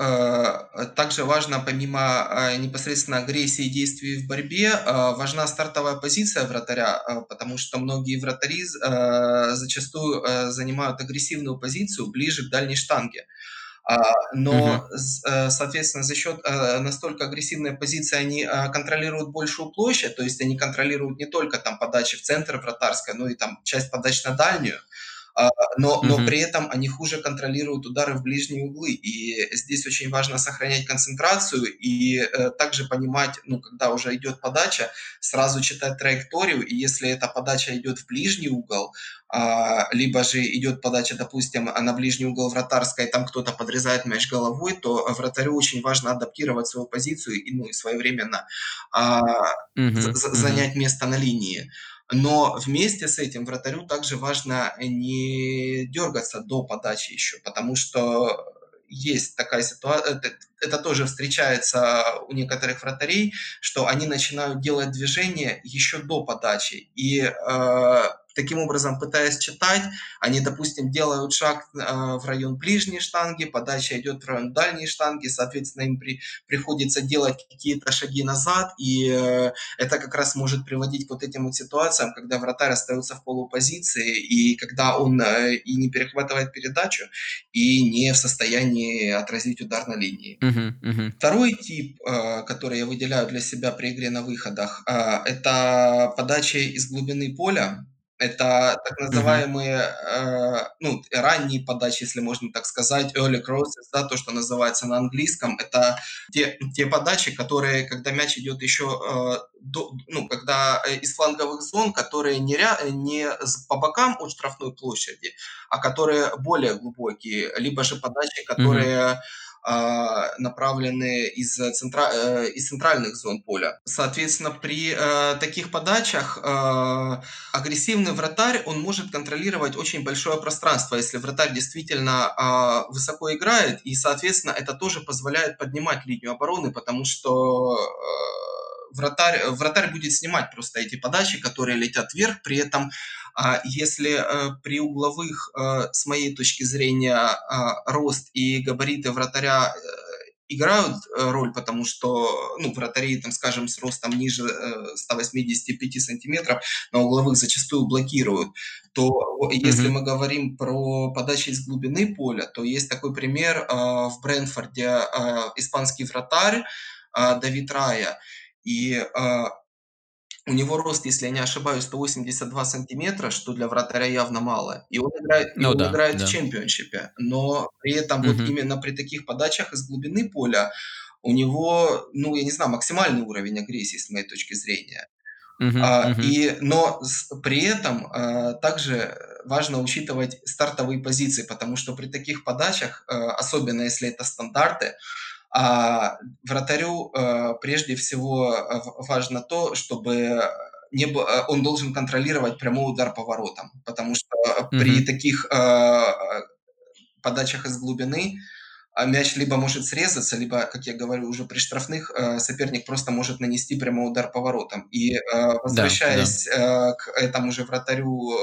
также важно, помимо непосредственно агрессии и действий в борьбе, важна стартовая позиция вратаря, а, потому что многие вратари а, зачастую занимают агрессивную позицию ближе к дальней штанге. А, но, э, соответственно, за счет э, настолько агрессивной позиции они контролируют большую площадь, то есть они контролируют не только там подачи в центр вратарской, но и там часть подач на дальнюю. А, но, но Мгм. при этом они хуже контролируют удары в ближние углы. И здесь очень важно сохранять концентрацию и э, также понимать, ну, когда уже идет подача, сразу читать траекторию. И если эта подача идет в ближний угол, а, либо же идет подача, допустим, на ближний угол вратарской, там кто-то подрезает мяч головой, то вратарю очень важно адаптировать свою позицию и, ну, и своевременно за- Мгм. занять место на линии. Но вместе с этим вратарю также важно не дергаться до подачи еще, потому что есть такая ситуация, это, это тоже встречается у некоторых вратарей, что они начинают делать движение еще до подачи. И э, таким образом, пытаясь читать, они, допустим, делают шаг э, в район ближней штанги, подача идет в район дальней штанги, соответственно, им при, приходится делать какие-то шаги назад, и э, это как раз может приводить к вот этим вот ситуациям, когда вратарь остается в полупозиции, и когда он э, и не перехватывает передачу, и не в состоянии отразить удар на линии. Мгм. Мгм. Второй тип, который я выделяю для себя при игре на выходах, это подачи из глубины поля. Это так называемые, э, ну, ранние подачи, если можно так сказать, early crosses, да, то, что называется на английском. Это те, те подачи, которые, когда мяч идет еще, э, до, ну, когда э, из фланговых зон, которые не, ря, не по бокам от штрафной площади, а которые более глубокие, либо же подачи, которые а, направлены из, центра, э, из центральных зон поля. Соответственно, при э, таких подачах э, агрессивный вратарь, он может контролировать очень большое пространство, если вратарь действительно э, высоко играет, и, соответственно, это тоже позволяет поднимать линию обороны, потому что э, вратарь, вратарь будет снимать просто эти подачи, которые летят вверх, при этом а если э, при угловых, э, с моей точки зрения, а, рост и габариты вратаря э, играют роль, потому что, ну, вратари, там, скажем, с ростом ниже э, 185 сантиметров на угловых зачастую блокируют, то если Мгм. мы говорим про подачи из глубины поля, то есть такой пример э, в Брэнфорде э, испанский вратарь э, Давид Рая, и у него рост, если я не ошибаюсь, 182 сантиметра, что для вратаря явно мало. И он играет, и Ну он да, играет в да. чемпионшипе. Но при этом вот Мгм. именно при таких подачах из глубины поля у него, ну, я не знаю, максимальный уровень агрессии, с моей точки зрения. А, Мгм. и, но с, при этом а, также важно учитывать стартовые позиции, потому что при таких подачах, а, особенно если это стандарты, а вратарю э, прежде всего э, важно то, чтобы не э, он должен контролировать прямой удар по воротам, потому что при Мгм. таких э, подачах из глубины а мяч либо может срезаться, либо, как я говорю, уже при штрафных э, соперник просто может нанести прямой удар по воротам. И э, Да, да. возвращаясь э, к этому же вратарю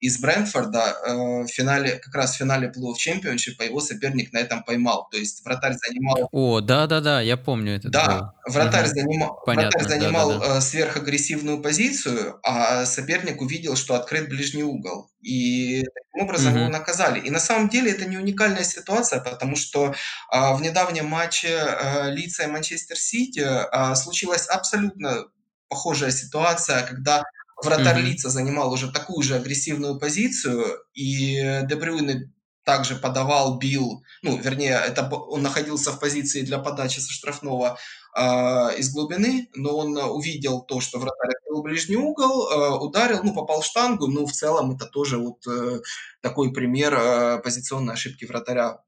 из Брэнфорда, э, в финале, как раз в финале плей-офф чемпионшипа его соперник на этом поймал. То есть вратарь занимал О, да-да-да, я помню этот да, вратарь Мгм. занимал вратарь Понятно, занимал, да-да-да. э, сверхагрессивную позицию, а соперник увидел, что открыт ближний угол. И таким образом его Мгм. наказали. И на самом деле это не уникальная ситуация, потому что, а, в недавнем матче, э, Лидса и Манчестер Сити, а, случилась абсолютно похожая ситуация, когда вратарь Мгм. Лидса занимал уже такую же агрессивную позицию, и Де Брюйне также подавал, бил, ну, вернее, это он находился в позиции для подачи со штрафного а, из глубины, но он увидел то, что вратарь открыл ближний угол, а, ударил, ну, попал в штангу, но в целом это тоже вот э, такой пример э, позиционной ошибки вратаря,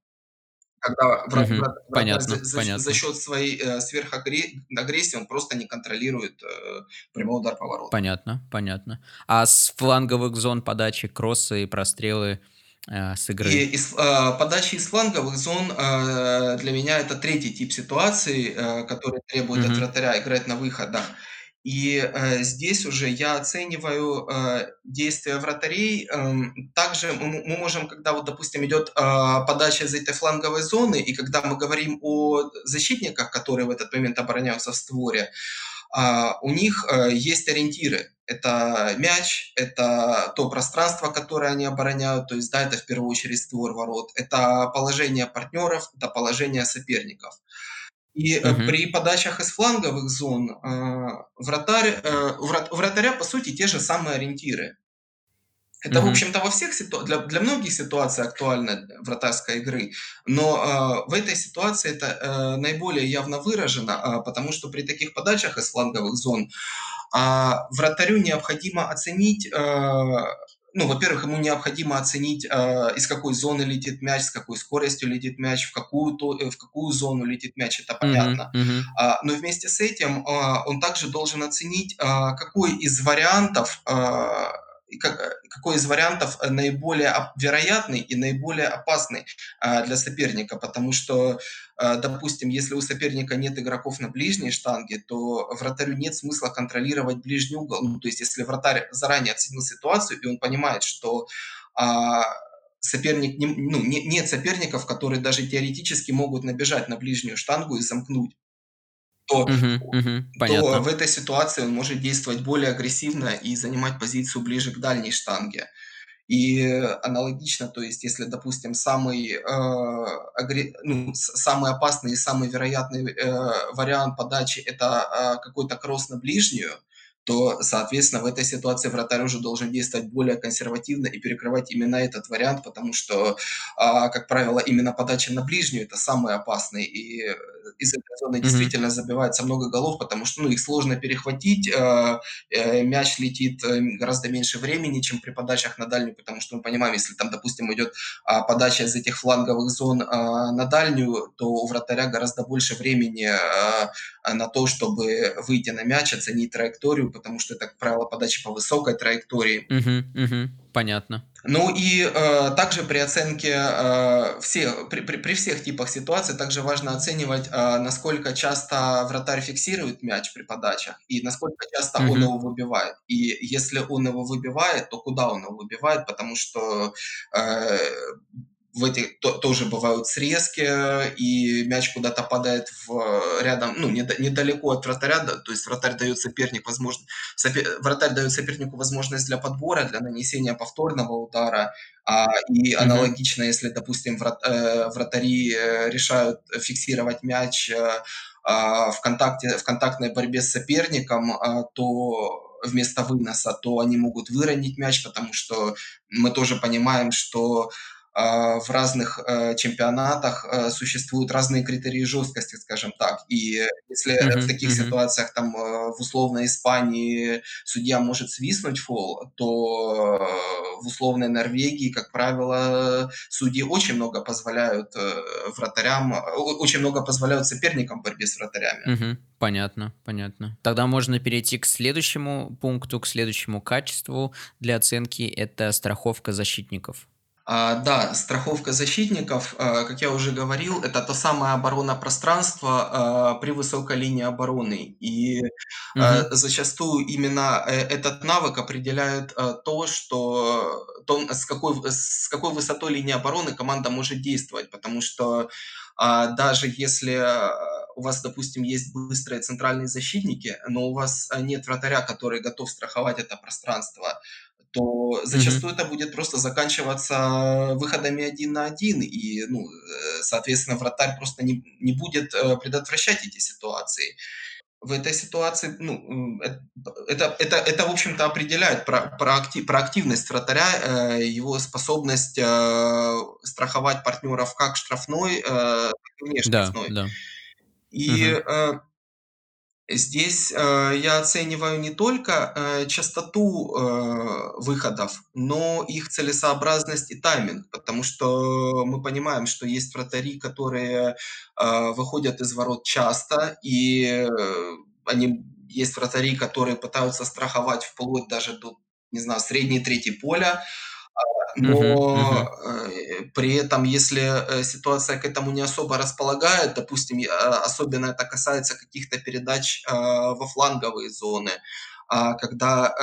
когда вра- Мгм. вра- вратарь Понятно, за, за- за понятно. счет своей э, сверхагрессии он просто не контролирует э, прямой удар по воротам. Понятно, понятно. А с фланговых зон подачи, кроссы и прострелы, э, с И игры. из а, подачи из фланговых зон, а, для меня это третий тип ситуации, а, который требует от Мгм. вратаря играть на выходах. И, э, здесь уже я оцениваю, э, действия вратарей. Эм, также мы мы можем, когда вот, допустим, идет, а, подача из этой фланговой зоны, и когда мы говорим о защитниках, которые в этот момент обороняются в створе, а, у них, э, есть ориентиры. Это мяч, это то пространство, которое они обороняют, то есть, да, это в первую очередь створ ворот, это положение партнеров, это положение соперников. И, э, Мгм. при подачах из фланговых зон, а, вратарь, э, у вратаря, по сути, те же самые ориентиры. Это, в Мгм. общем-то, во всех ситуа для для многих ситуаций актуально вратарской игры, но, а, в этой ситуации это, э, наиболее явно выражено, а, потому что при таких подачах из фланговых зон, а, вратарю необходимо оценить, а, ну, во-первых, ему необходимо оценить, а, из какой зоны летит мяч, с какой скоростью летит мяч, в какую то э, в какую зону летит мяч, это понятно. Мгм. А, но вместе с этим, а, он также должен оценить, а, какой из вариантов, а, э, какой из вариантов наиболее оп вероятный и наиболее опасный, а, для соперника. Потому что, а, допустим, если у соперника нет игроков на ближней штанге, то вратарю нет смысла контролировать ближний угол. Ну, то есть, если вратарь заранее оценил ситуацию, и он понимает, что, а, соперник не ну, не нет соперников, которые даже теоретически могут набежать на ближнюю штангу и замкнуть, то. Мгм. то в этой ситуации он может действовать более агрессивно и занимать позицию ближе к дальней штанге. И аналогично, то есть, если, допустим, самый, а, агре ну, самый опасный и самый вероятный, э, вариант подачи- это, а, какой-то кросс на ближнюю, то, соответственно, в этой ситуации вратарь уже должен действовать более консервативно и перекрывать именно этот вариант, потому что, а, как правило, именно подача на ближнюю- это самый опасный, и из этой зоны Мгм. действительно забивается много голов, потому что, ну, их сложно перехватить, а, э, мяч летит, э, гораздо меньше времени, чем при подачах на дальнюю, потому что мы понимаем, если там, допустим, идет, а, подача из этих фланговых зон, а, на дальнюю, то у вратаря гораздо больше времени, на то, чтобы выйти на мяч, оценить траекторию, потому что это, как правило, подача по высокой траектории. Мгм. Мгм. Понятно. Ну и, э, также при оценке, а, всех при при при всех типах ситуаций также важно оценивать, а, насколько часто вратарь фиксирует мяч при подачах и насколько часто он Мгм. его выбивает. И если он его выбивает, то куда он его выбивает, потому что, э, в этих то тоже бывают срезки, и мяч куда-то падает в рядом, ну, неда недалеко от вратаря, да, то есть вратарь дает соперник возможн сопе вратарь дает сопернику возможность для подбора, для нанесения повторного удара. А, и аналогично, если, допустим, врат э, вратари, э, решают фиксировать мяч, э, а, в контакте в контактной борьбе с соперником, а, то вместо выноса, то они могут выронить мяч, потому что мы тоже понимаем, что, в разных, э, чемпионатах, э, существуют разные критерии жесткости, скажем так. И если в Мгм. таких Мгм. ситуациях, там, э, в условной Испании судья может свистнуть фол, то в условной Норвегии, как правило, судьи очень много позволяют, э, вратарям, очень много позволяют соперникам в борьбе с вратарями. Мгм. Понятно, понятно. Тогда можно перейти к следующему пункту, к следующему качеству для оценки- это страховка защитников. А, да, страховка защитников, а, как я уже говорил, это та самая оборона пространства, а, при высокой линии обороны. И, Мгм. зачастую именно, э, этот навык определяет, то, что то, с какой с какой высотой линии обороны команда может действовать. Потому что, даже если, у вас, допустим, есть быстрые центральные защитники, но у вас нет вратаря, который готов страховать это пространство, то зачастую это будет просто заканчиваться выходами 1 на 1. И, ну, э, соответственно, вратарь просто не не будет, э, предотвращать эти ситуации. В этой ситуации, ну, эт это это это, в общем-то, определяет про проакти проактивность вратаря, э, его способность, страховать партнеров как штрафной, э, так и вне Да, да. И, Мгм. Э здесь, э, я оцениваю не только, э, частоту, э, выходов, но их целесообразность и тайминг. Потому что мы понимаем, что есть вратари, которые, а, выходят из ворот часто, и, э, они есть вратари, которые пытаются страховать вплоть даже до, не знаю, средней трети поля. Но, э, при этом, если, э, ситуация к этому не особо располагает, допустим, а, особенно это касается каких-то передач, во фланговые зоны, а, когда,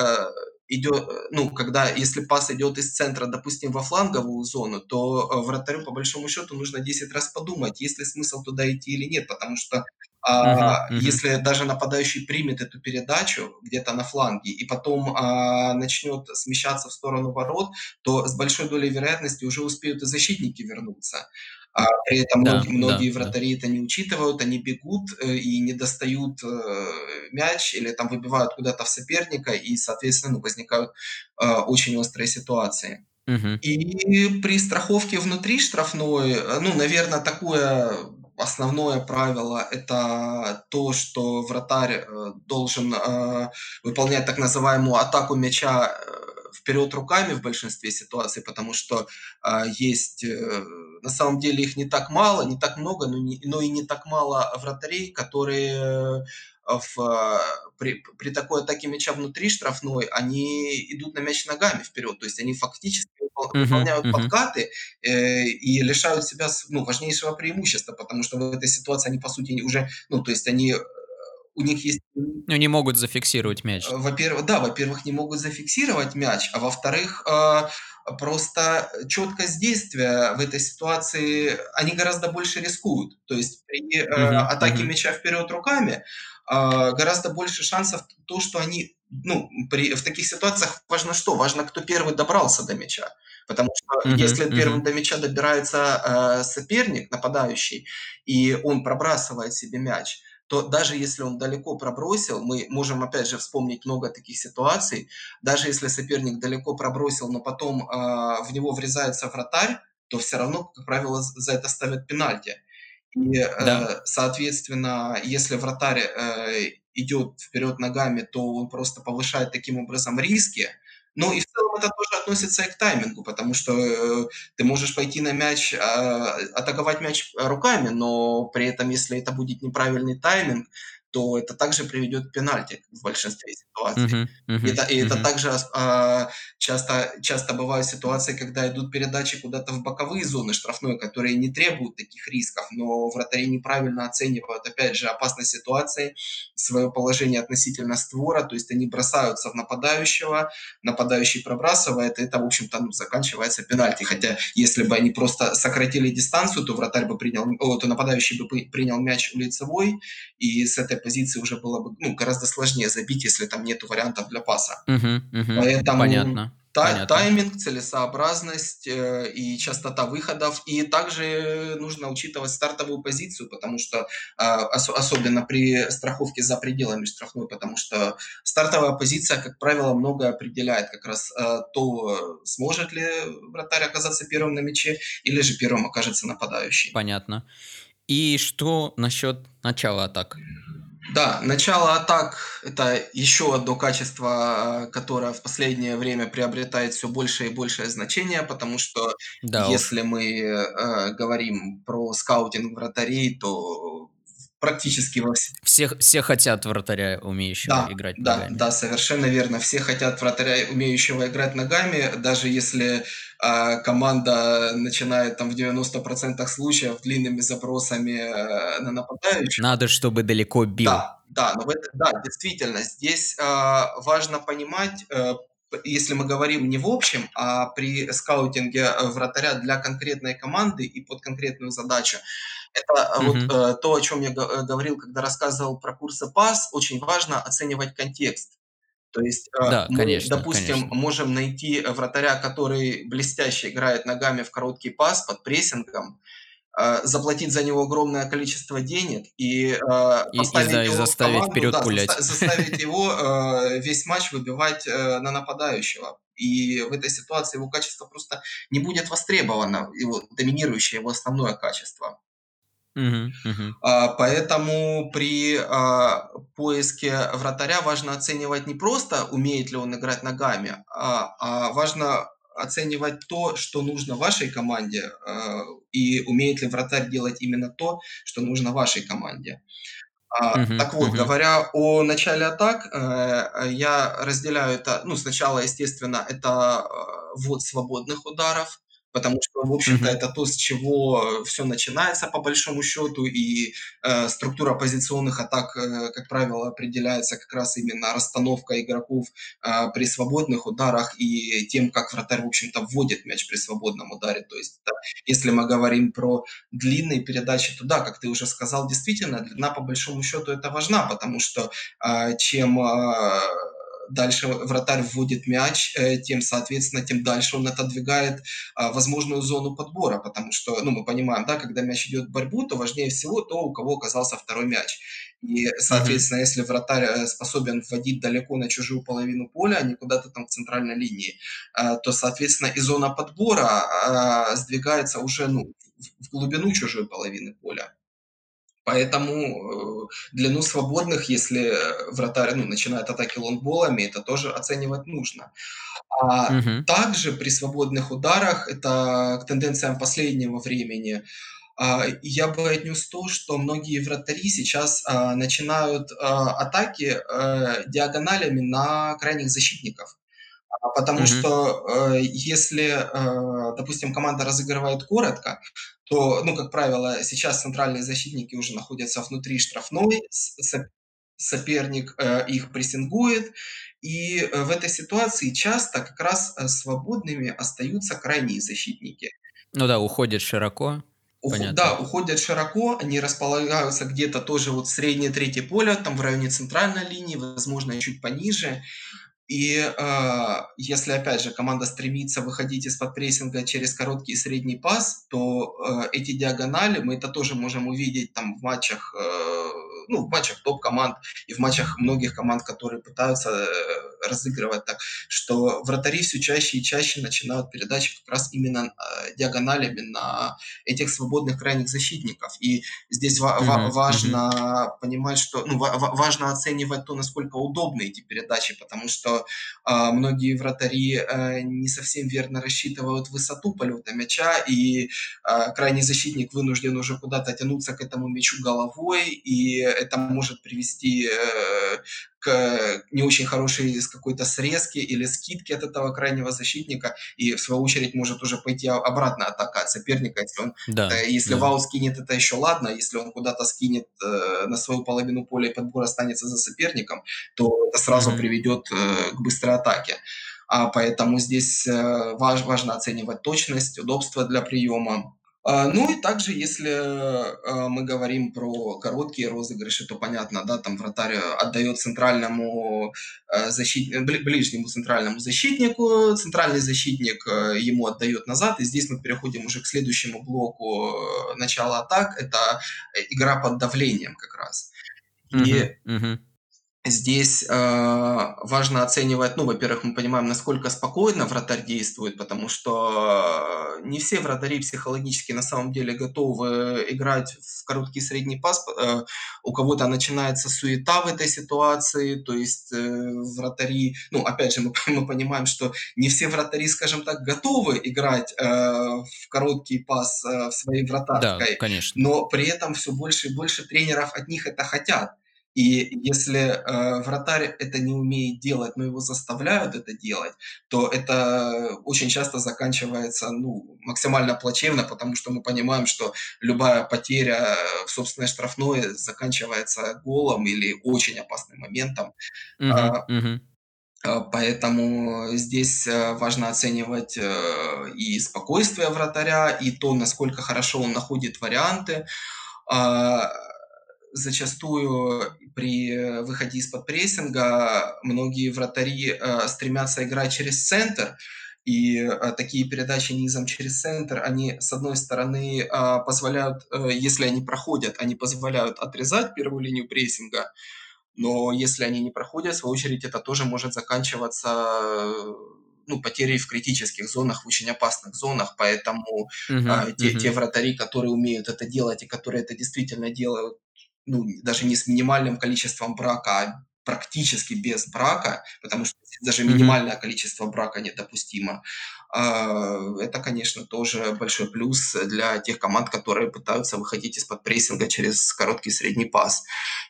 идё э, ну, когда если пас идёт из центра, допустим, во фланговую зону, то, э, вратарю по большому счёту нужно 10 раз подумать, есть ли смысл туда идти или нет. Потому что, а, Мгм, мгм. если даже нападающий примет эту передачу где-то на фланге и потом, а, начнёт смещаться в сторону ворот, то с большой долей вероятности уже успеют и защитники вернуться. А при этом Да, многи да, многие да. вратари это не учитывают, они бегут, э, и не достают, э, мяч или там выбивают куда-то в соперника, и, соответственно, ну, возникают, а, очень острые ситуации. Мгм. И при страховке внутри штрафной, э, ну, наверно, такое основное правило- это то, что вратарь, э, должен, э, выполнять так называемую атаку мяча, э, вперед руками в большинстве ситуаций, потому что, есть, э, на самом деле их не так мало, не так много, но не но и не так мало вратарей, которые, э, в при при такой атаке мяча внутри штрафной, они идут на мяч ногами вперед. То есть они фактически выполняют мгм. подкаты, э, и лишают себя ну, важнейшего преимущества, потому что в этой ситуации они, по сути, уже, ну, то есть они, э, у них есть Ну, не могут зафиксировать мяч. Э, во-первых, да, во-первых, не могут зафиксировать мяч, а во-вторых, а, просто чёткость действия в этой ситуации они гораздо больше рискуют. То есть при, э, атаке мяча вперед руками, а, гораздо больше шансов то, что они, ну, при в таких ситуациях важно что? Важно, кто первый добрался до мяча. Потому что Мгм, если первым мгм. до мяча добирается, а, соперник, нападающий, и он пробрасывает себе мяч, то даже если он далеко пробросил, мы можем опять же вспомнить много таких ситуаций, даже если соперник далеко пробросил, но потом, а, в него врезается вратарь, то всё равно, как правило, за это ставят пенальти. И, Да. э, соответственно, если вратарь, э, идёт вперед ногами, то он просто повышает таким образом риски. Ну и в целом это тоже относится и к таймингу, потому что, э, ты можешь пойти на мяч, а, атаковать мяч руками, но при этом, если это будет неправильный тайминг, то это также приведёт к пенальти в большинстве ситуаций. И мгм, это и это мгм. также а, часто часто бывают ситуации, когда идут передачи куда-то в боковые зоны штрафной, которые не требуют таких рисков, но вратари неправильно оценивают, опять же, опасность ситуации, своё положение относительно створа, то есть они бросаются в нападающего, нападающий пробрасывает, и это, в общем-то, ну, заканчивается пенальти. Хотя, если бы они просто сократили дистанцию, то вратарь бы принял, о, то нападающий бы при принял мяч у лицевой, и с этой позиции уже было бы, ну, гораздо сложнее забить, если там нету вариантов для паса. Мгм, мгм. Поэтому Понятно, та понятно. тайминг, целесообразность, э, и частота выходов. И также нужно учитывать стартовую позицию, потому что, а, осо особенно при страховке за пределами штрафной, потому что стартовая позиция, как правило, многое определяет. Как раз, а, то, сможет ли вратарь оказаться первым на мяче или же первым окажется нападающий. Понятно. И что насчёт начала атак? Да, начало атак- это еще одно качество, а, которое в последнее время приобретает всё большее и большее значение, потому что Да если мы, э, говорим про скаутинг вратарей, то практически во вс Всех все хотят вратаря, умеющего Да, играть да, ногами. да, совершенно верно. Все хотят вратаря, умеющего играть ногами, даже если, а, команда начинает там в 90 % случаев длинными забросами, э, на нападающего. Надо, чтобы далеко бил. Да, да, но в это да, действительно, здесь, а, важно понимать, э, если мы говорим не в общем, а при скаутинге, э, вратаря для конкретной команды и под конкретную задачу. Это вот, Мгм. э, то, о чём я го говорил, когда рассказывал про курсы PAS. Очень важно оценивать контекст. То есть, э, Да, мы, конечно, допустим, конечно. можем найти вратаря, который блестяще играет ногами в короткий пас под прессингом, заплатить за него огромное количество денег и, И и да, и его заставить команду, вперед да, пулять. заставить его, э, весь матч выбивать, э, на нападающего. И в этой ситуации его качество просто не будет востребовано, его доминирующее, его основное качество. Мгм, мгм. А, поэтому при, а, поиске вратаря важно оценивать не просто, умеет ли он играть ногами, а а важно оценивать то, что нужно вашей команде, а, и умеет ли вратарь делать именно то, что нужно вашей команде. А, Мгм, так вот, мгм. говоря о начале атак, э, я разделяю это, ну, сначала, естественно, это, ввод свободных ударов, потому что, в общем-то, Мгм. это то, с чего все начинается по большому счету, и э, структура позиционных атак, э, как правило, определяется как раз именно расстановкой игроков э, при свободных ударах и тем, как вратарь, в общем-то, вводит мяч при свободном ударе. То есть, да, если мы говорим про длинные передачи, то да, как ты уже сказал, действительно, длина по большому счету это важна, потому что э, чем э, дальше вратарь вводит мяч, э, тем, соответственно, тем дальше он отодвигает а, возможную зону подбора, потому что, ну, мы понимаем, да, когда мяч идет в борьбу, то важнее всего то, у кого оказался второй мяч. И, соответственно, если вратарь э, способен вводить далеко на чужую половину поля, а не куда-то там в центральной линии, а, то, соответственно, и зона подбора а, сдвигается уже, ну, в глубину чужой половины поля. Поэтому, э, длину свободных, если вратарь, ну, начинает атаки лонгболами, это тоже оценивать нужно. А Мгм. также при свободных ударах, это к тенденциям последнего времени, а, я бы отнес то, что многие вратари сейчас, а, начинают, а, атаки, э, диагоналями на крайних защитников. Потому Мгм. что, э, если, э, допустим, команда разыгрывает коротко, то, ну, как правило, сейчас центральные защитники уже находятся внутри штрафной, соперник, э, их прессингует, и, э, в этой ситуации часто как раз, э, свободными остаются крайние защитники. Ну да, уходит широко, понятно. да, уходят широко, они располагаются где-то тоже вот среднее третье поле, там в районе центральной линии, возможно, чуть пониже. И, а, если, опять же, команда стремится выходить из-под прессинга через короткий и средний пас, то, э, эти диагонали мы это тоже можем увидеть там в матчах, э, ну, в матчах топ-команд и в матчах многих команд, которые пытаются, э, разыгрывать так, что вратари все чаще и чаще начинают передачи как раз именно, э, диагоналями на этих свободных крайних защитников. И здесь ва. Мгм. важно понимать, что, ну, ва ва важно оценивать то, насколько удобны эти передачи, потому что а, многие вратари э, не совсем верно рассчитывают высоту полета мяча, и а, крайний защитник вынужден уже куда-то тянуться к этому мячу головой, и это может привести э, к не очень хорошей какой-то срезке или скидке от этого крайнего защитника, и в свою очередь может уже пойти обратная атака от соперника, если он Да, э, если да. вау скинет, это еще ладно, если он куда-то скинет э, на свою половину поля и подбор останется за соперником, то это сразу Мгм. приведет э, к быстрой атаке. А, поэтому здесь э, важ, важно оценивать точность, удобство для приема. А, ну и также, если э, мы говорим про короткие розыгрыши, то понятно, да, там вратарь отдает центральному э, защит... бли- ближнему центральному защитнику, центральный защитник э, ему отдает назад, и здесь мы переходим уже к следующему блоку э, начала атак, это э, игра под давлением как раз. И Мгм. Здесь, а, важно оценивать, ну, во-первых, мы понимаем, насколько спокойно вратарь действует, потому что э, не все вратари психологически на самом деле готовы играть в короткий средний пас. Э, у кого-то начинается суета в этой ситуации, то есть э, вратари, ну, опять же, мы, мы понимаем, что не все вратари, скажем так, готовы играть э, в короткий пас э, в своей Да, вратарской, конечно. но при этом все больше и больше тренеров от них это хотят. И если, э, вратарь это не умеет делать, но его заставляют это делать, то это очень часто заканчивается, ну, максимально плачевно, потому что мы понимаем, что любая потеря в собственной штрафной заканчивается голом или очень опасным моментом. Мгм. А, а, поэтому здесь, э, важно оценивать, э, и спокойствие вратаря, и то, насколько хорошо он находит варианты. Зачастую при выходе из-под прессинга многие вратари э, стремятся играть через центр, и э, такие передачи низом через центр, они, с одной стороны, э, позволяют, э, если они проходят, они позволяют отрезать первую линию прессинга, но если они не проходят, в свою очередь, это тоже может заканчиваться э, ну, потерей в критических зонах, в очень опасных зонах, поэтому Мгм. а, те, те Мгм. вратари, которые умеют это делать и которые это действительно делают, ну, даже не с минимальным количеством брака, а практически без брака, потому что даже минимальное количество брака недопустимо. А, Это, конечно, тоже большой плюс для тех команд, которые пытаются выходить из-под прессинга через короткий средний пас.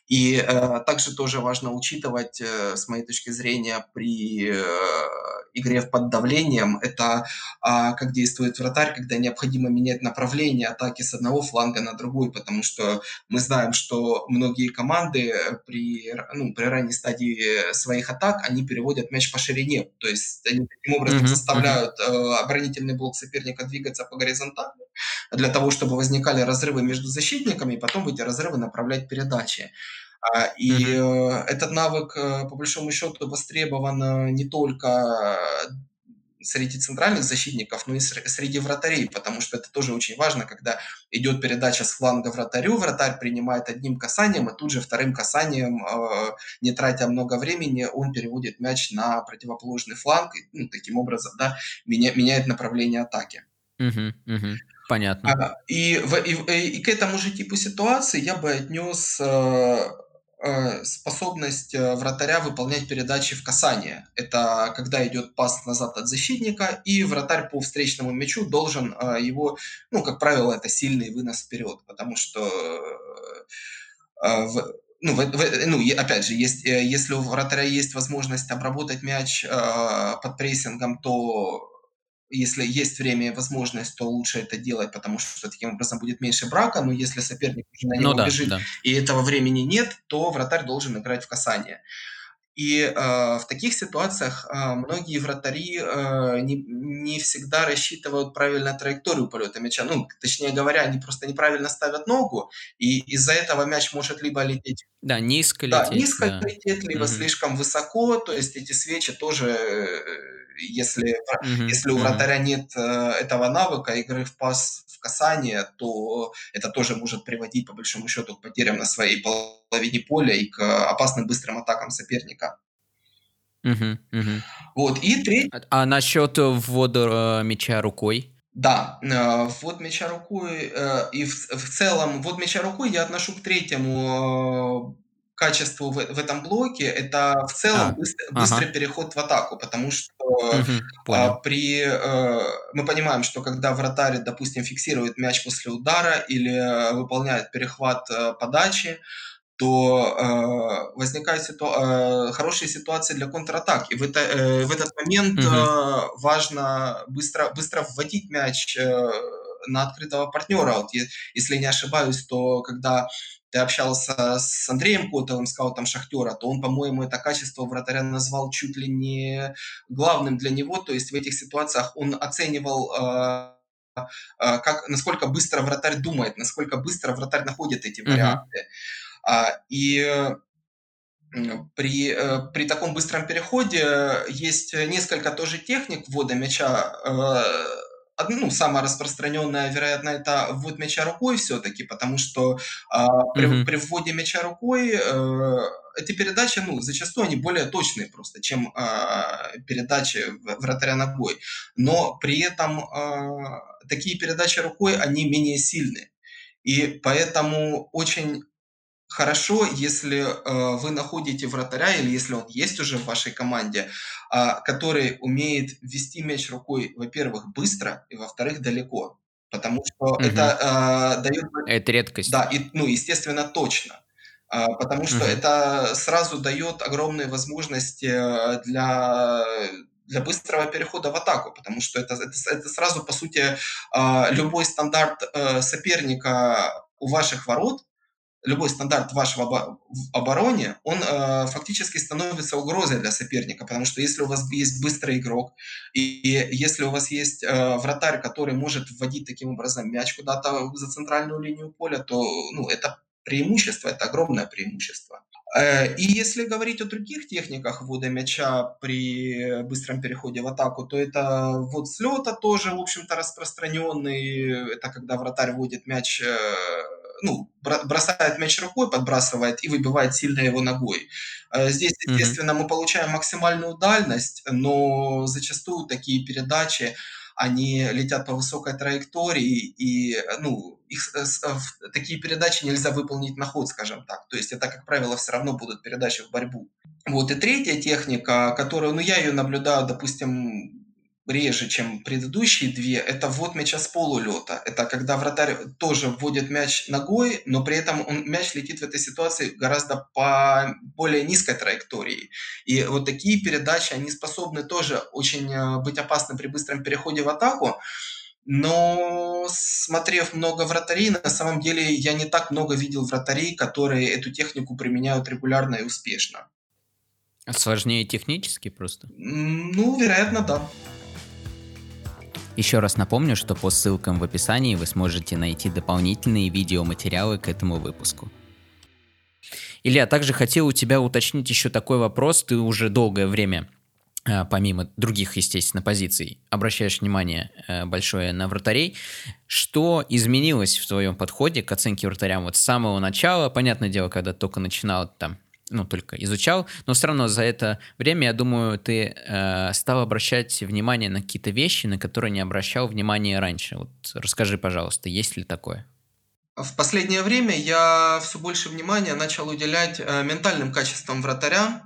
И э, также тоже важно учитывать, э, с моей точки зрения, при э, игре под давлением. Это а, как действует вратарь, когда необходимо менять направление атаки с одного фланга на другой, потому что мы знаем, что многие команды при, ну, при ранней стадии своих атак, они переводят мяч по ширине, то есть они таким образом mm-hmm. заставляют э, оборонительный блок соперника двигаться по горизонтали, для того, чтобы возникали разрывы между защитниками, и потом в эти разрывы направлять передачи. А, и mm-hmm. этот навык, э, по большому счету, востребован э, не только среди центральных защитников, но и среди вратарей, потому что это тоже очень важно, когда идет передача с фланга вратарю, вратарь принимает одним касанием, и тут же вторым касанием, не тратя много времени, он переводит мяч на противоположный фланг, и ну, таким образом да, меняет направление атаки. Угу, угу. Понятно. А, и, в, и, и к этому же типу ситуации я бы отнес э, способность э, вратаря выполнять передачи в касание. Это когда идет пас назад от защитника, и вратарь по встречному мячу должен его, ну, как правило, это сильный вынос вперед, потому что ну, ну, опять же, есть, если у вратаря есть возможность обработать мяч э, под прессингом, то если есть время и возможность, то лучше это делать, потому что таким образом будет меньше брака, но если соперник уже на него ну, да, бежит, да. и этого времени нет, то вратарь должен играть в касание. И э, в таких ситуациях э, многие вратари э, не, не всегда рассчитывают правильно траекторию полета мяча. Ну, точнее говоря, они просто неправильно ставят ногу, и из-за этого мяч может либо лететь... Да, низко лететь. Да, низко да. лететь, либо угу. слишком высоко. То есть эти свечи тоже э, если, mm-hmm. если у вратаря нет э, этого навыка игры в пас в касание, то это тоже может приводить, по большому счету, к потерям на своей половине поля и к опасным быстрым атакам соперника. Угу, угу. Вот, и третий... А, а насчет ввода э, мяча рукой? Да, э, ввод мяча рукой, э, и в, в целом ввод мяча рукой я отношу к третьему э, качеству в, в этом блоке это в целом а, быстрый, ага. быстрый переход в атаку, потому что угу, а, при э, мы понимаем, что когда вратарь, допустим, фиксирует мяч после удара или э, выполняет перехват э, подачи, то э, возникают ситу... э, хорошие ситуации для контратак. И в, это, э, в этот момент угу. э, важно быстро, быстро вводить мяч э, на открытого партнера. Вот, если не ошибаюсь, то когда ты общался с Андреем Котовым, скаутом Шахтера, то он, по-моему, это качество вратаря назвал чуть ли не главным для него. То есть в этих ситуациях он оценивал э, э, как, насколько быстро вратарь думает, насколько быстро вратарь находит эти варианты. Uh-huh. И при, э, при таком быстром переходе есть несколько тоже техник ввода мяча ну, самая распространенная, вероятно, это ввод мяча рукой все-таки, потому что э, при, mm-hmm. при вводе мяча рукой э, эти передачи, ну, зачастую они более точные просто, чем э, передачи вратаря ногой. Но при этом э, такие передачи рукой, они менее сильные. И поэтому очень хорошо, если э, вы находите вратаря, или если он есть уже в вашей команде, э, который умеет вести мяч рукой, во-первых, быстро, и во-вторых, далеко. Потому что угу. это э, дает... Это редкость. Да, и, ну, естественно, точно. Э, потому что угу. это сразу дает огромные возможности э, для для быстрого перехода в атаку, потому что это, это, это сразу, по сути, э, любой стандарт соперника у ваших ворот любой стандарт вашего в обороне, он э, фактически становится угрозой для соперника, потому что если у вас есть быстрый игрок, и, и если у вас есть э, вратарь, который может вводить таким образом мяч куда-то за центральную линию поля, то ну, это преимущество, это огромное преимущество. Э, и если говорить о других техниках ввода мяча при быстром переходе в атаку, то это ввод с лета тоже, в общем-то, распространенный. Это когда вратарь вводит мяч э, ну, бросает мяч рукой, подбрасывает и выбивает сильно его ногой. Э, здесь, естественно, mm-hmm. мы получаем максимальную дальность, но зачастую такие передачи, они летят по высокой траектории, и ну, их, э, такие передачи нельзя выполнить на ход, скажем так. То есть это, как правило, все равно будут передачи в борьбу. Вот, и третья техника, которую, ну, я ее наблюдаю, допустим, реже, чем предыдущие две, это ввод мяча с полулета. Это когда вратарь тоже вводит мяч ногой, но при этом он, мяч летит в этой ситуации гораздо по более низкой траектории. И вот такие передачи, они способны тоже очень э, быть опасны при быстром переходе в атаку. Но смотрев много вратарей, на самом деле я не так много видел вратарей, которые эту технику применяют регулярно и успешно. Сложнее технически просто? Ну, вероятно, да. Еще раз напомню, что по ссылкам в описании вы сможете найти дополнительные видеоматериалы к этому выпуску. Илья, также хотел у тебя уточнить еще такой вопрос. Ты уже долгое время, э, помимо других, естественно, позиций, обращаешь внимание э, большое на вратарей. Что изменилось в твоем подходе к оценке вратарям вот с самого начала? Понятное дело, когда только начинал там ну, только изучал, но все равно за это время, я думаю, ты э, стал обращать внимание на какие-то вещи, на которые не обращал внимания раньше. Вот расскажи, пожалуйста, есть ли такое? В последнее время я все больше внимания начал уделять э, ментальным качествам вратаря,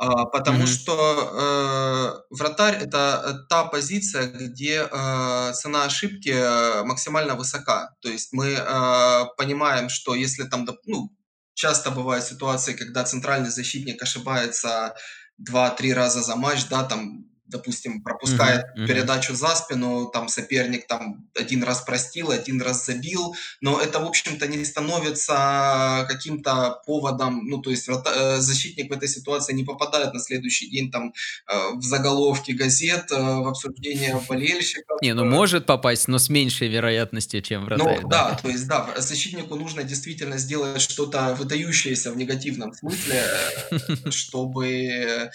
э, потому mm-hmm. что э, вратарь это та позиция, где э, цена ошибки э, максимально высока. То есть мы э, понимаем, что если там, ну, часто бывают ситуации, когда центральный защитник ошибается 2-3 раза за матч, да, там допустим, пропускает uh-huh. передачу за спину, там соперник там один раз простил, один раз забил, но это, в общем-то, не становится каким-то поводом, ну, то есть э, защитник в этой ситуации не попадает на следующий день там э, в заголовки газет, э, в обсуждение болельщиков. Не, ну может попасть, но с меньшей вероятностью, чем вратарь. Ну, да, то есть, да, защитнику нужно действительно сделать что-то выдающееся в негативном смысле, чтобы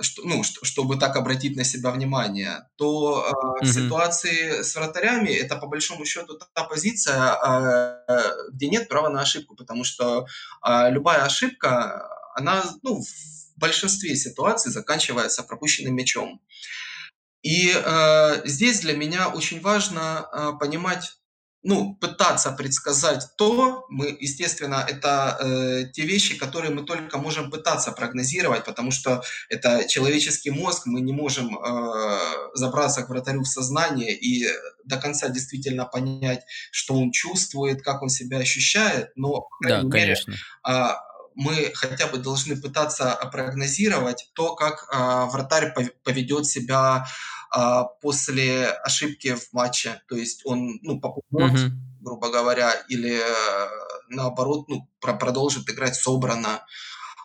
что, ну, чтобы так обратить на себя внимание, то mm-hmm. в ситуации с вратарями это по большому счету та позиция, а, где нет права на ошибку, потому что любая ошибка, она ну, в большинстве ситуаций заканчивается пропущенным мячом. И э, здесь для меня очень важно э, понимать ну, пытаться предсказать то, мы, естественно, это э, те вещи, которые мы только можем пытаться прогнозировать, потому что это человеческий мозг, мы не можем э, забраться к вратарю в сознание и до конца действительно понять, что он чувствует, как он себя ощущает, но, по да, мере, конечно. Э, мы хотя бы должны пытаться прогнозировать то, как э, вратарь поведет себя а, после ошибки в матче. То есть он ну, попадет, mm-hmm. грубо говоря, или э, наоборот ну, продолжит играть собрано.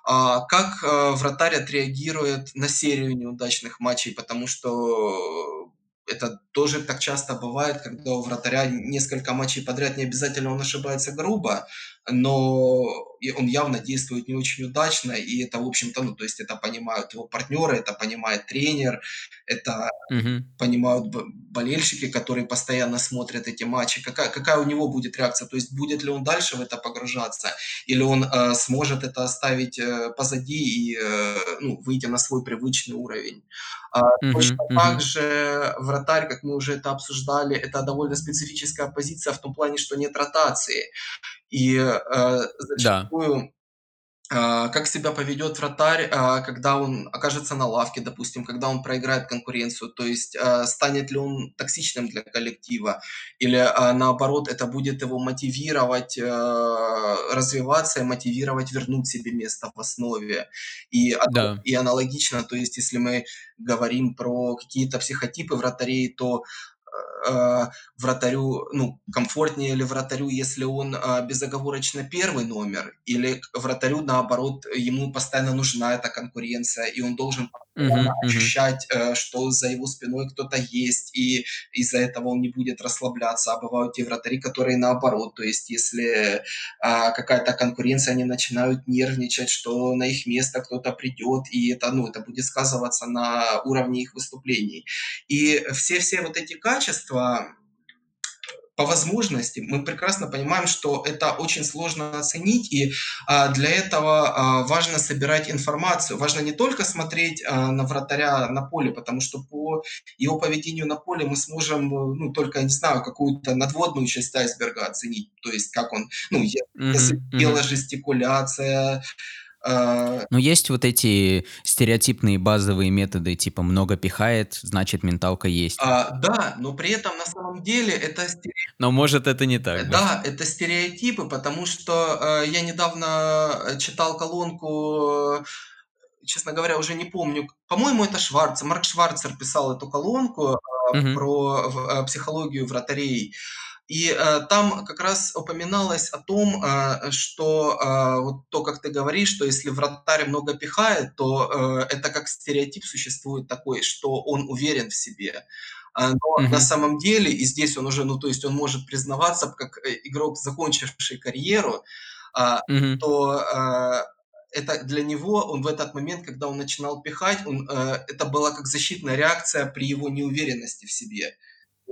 А, как а, вратарь отреагирует на серию неудачных матчей, потому что это тоже так часто бывает, когда у вратаря несколько матчей подряд не обязательно он ошибается грубо, но он явно действует не очень удачно, и это, в общем-то, ну, то есть это понимают его партнеры, это понимает тренер, это угу. понимают болельщики, которые постоянно смотрят эти матчи, какая, какая у него будет реакция, то есть будет ли он дальше в это погружаться, или он э, сможет это оставить э, позади и э, ну, выйти на свой привычный уровень. А, угу, точно угу. так же вратарь, как мы уже это обсуждали, это довольно специфическая позиция в том плане, что нет ротации. И э, зачастую да. э, как себя поведет вратарь, э, когда он окажется на лавке, допустим, когда он проиграет конкуренцию, то есть э, станет ли он токсичным для коллектива, или э, наоборот это будет его мотивировать э, развиваться и мотивировать вернуть себе место в основе. И, да. и аналогично, то есть если мы говорим про какие-то психотипы вратарей, то э, вратарю, ну, комфортнее ли вратарю, если он э, безоговорочно первый номер, или вратарю, наоборот, ему постоянно нужна эта конкуренция, и он должен uh-huh, ощущать, uh-huh. что за его спиной кто-то есть, и из-за этого он не будет расслабляться. А бывают те вратари, которые наоборот, то есть если а, какая-то конкуренция, они начинают нервничать, что на их место кто-то придет, и это, ну, это будет сказываться на уровне их выступлений. И все-все вот эти качества, по возможности мы прекрасно понимаем, что это очень сложно оценить, и а, для этого а, важно собирать информацию. Важно не только смотреть а, на вратаря на поле, потому что по его поведению на поле мы сможем, ну, только, не знаю, какую-то надводную часть айсберга оценить, то есть как он, ну, если mm-hmm. жестикуляция, А Но есть вот эти стереотипные базовые методы, типа много пихает, значит менталка есть. А, да, но при этом на самом деле это стере Но может это не так, да? да, это стереотипы, потому что, э, я недавно, э, читал колонку, э, честно говоря, уже не помню, по-моему, это Шварц, Марк Шварцер писал эту колонку, а, Мгм. про в э, психологию вратарей. И, э, там как раз упоминалось о том, э, что, э, вот то, как ты говоришь, что если вратарь много пихает, то, э, это как стереотип существует такой, что он уверен в себе. А, но на Мгм. самом деле, и здесь он уже, ну, то есть он может признаваться как, э, игрок, закончивший карьеру, Мгм. то, э, это для него, он в этот момент, когда он начинал пихать, он, э, это была как защитная реакция при его неуверенности в себе.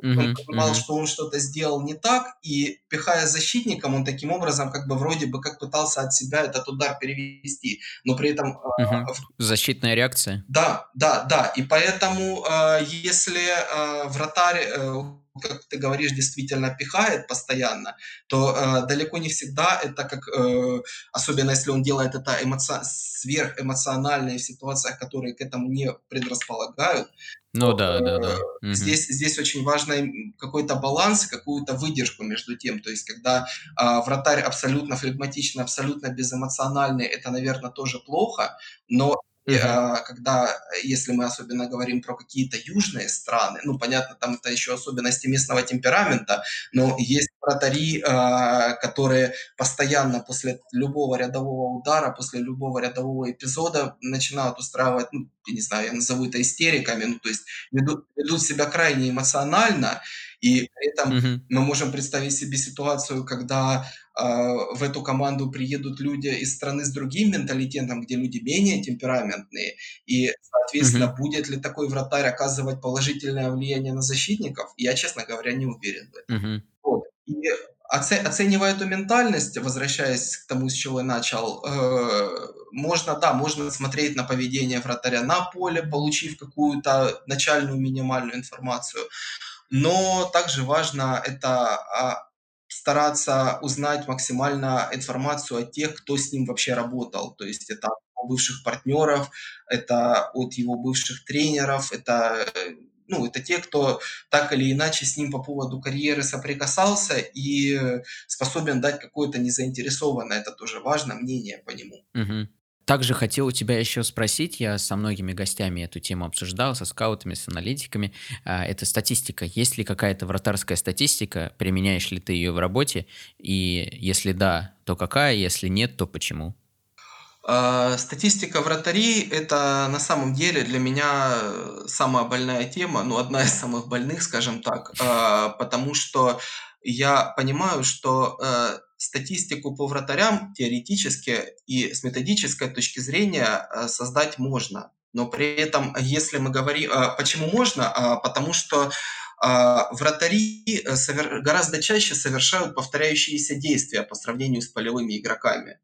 Он Мгм. понимал, Мгм. что он что-то сделал не так, и пихая защитником, он таким образом как бы вроде бы как пытался от себя этот удар перевести, но при этом, а, в Защитная реакция? Да, да, да. И поэтому, а, если, а, вратарь, э, как ты говоришь, действительно пихает постоянно, то, э, далеко не всегда это как, э, особенно если он делает это эмоци сверхэмоционально в ситуациях, которые к этому не предрасполагают, Ну да, э, да-да. Мгм. здесь здесь очень важно, какой-то баланс, какую-то выдержку между тем. То есть когда, а, вратарь абсолютно флегматичный, абсолютно безэмоциональный, это, наверно, тоже плохо. Но, а, когда, если мы особенно говорим про какие-то южные страны, ну, понятно, там это еще особенности местного темперамента, но есть вратари, а, которые постоянно после любого рядового удара, после любого рядового эпизода начинают устраивать, ну, я не знаю, я назову это истериками, ну, то есть ведут ведут себя крайне эмоционально, и при этом Мгм. мы можем представить себе ситуацию, когда, в эту команду приедут люди из страны с другим менталитетом, где люди менее темпераментные, и, соответственно, Мгм. будет ли такой вратарь оказывать положительное влияние на защитников? Я, честно говоря, не уверен в этом. Мгм. Вот. И оце оценивая эту ментальность, возвращаясь к тому, с чего я начал, э, можно, да, можно смотреть на поведение вратаря на поле, получив какую-то начальную минимальную информацию, но также важно это, а, стараться узнать максимально информацию от тех, кто с ним вообще работал. То есть это от бывших партнеров, это от его бывших тренеров, это, ну, это те, кто так или иначе с ним по поводу карьеры соприкасался и способен дать какое-то незаинтересованное, это тоже важно, мнение по нему. Мгм. Также хотел у тебя еще спросить, я со многими гостями эту тему обсуждал, со скаутами, с аналитиками. А, это статистика. Есть ли какая-то вратарская статистика? Применяешь ли ты ее в работе? И если да, то какая? Если нет, то почему? А, статистика вратарей- это на самом деле для меня, э, самая больная тема, ну, одна из самых больных, скажем так. А, потому что я понимаю, что, э, статистику по вратарям теоретически и с методической точки зрения, э, создать можно. Но при этом, если мы говори а, почему можно? А, потому что, вратари, э, совер гораздо чаще совершают повторяющиеся действия по сравнению с полевыми игроками.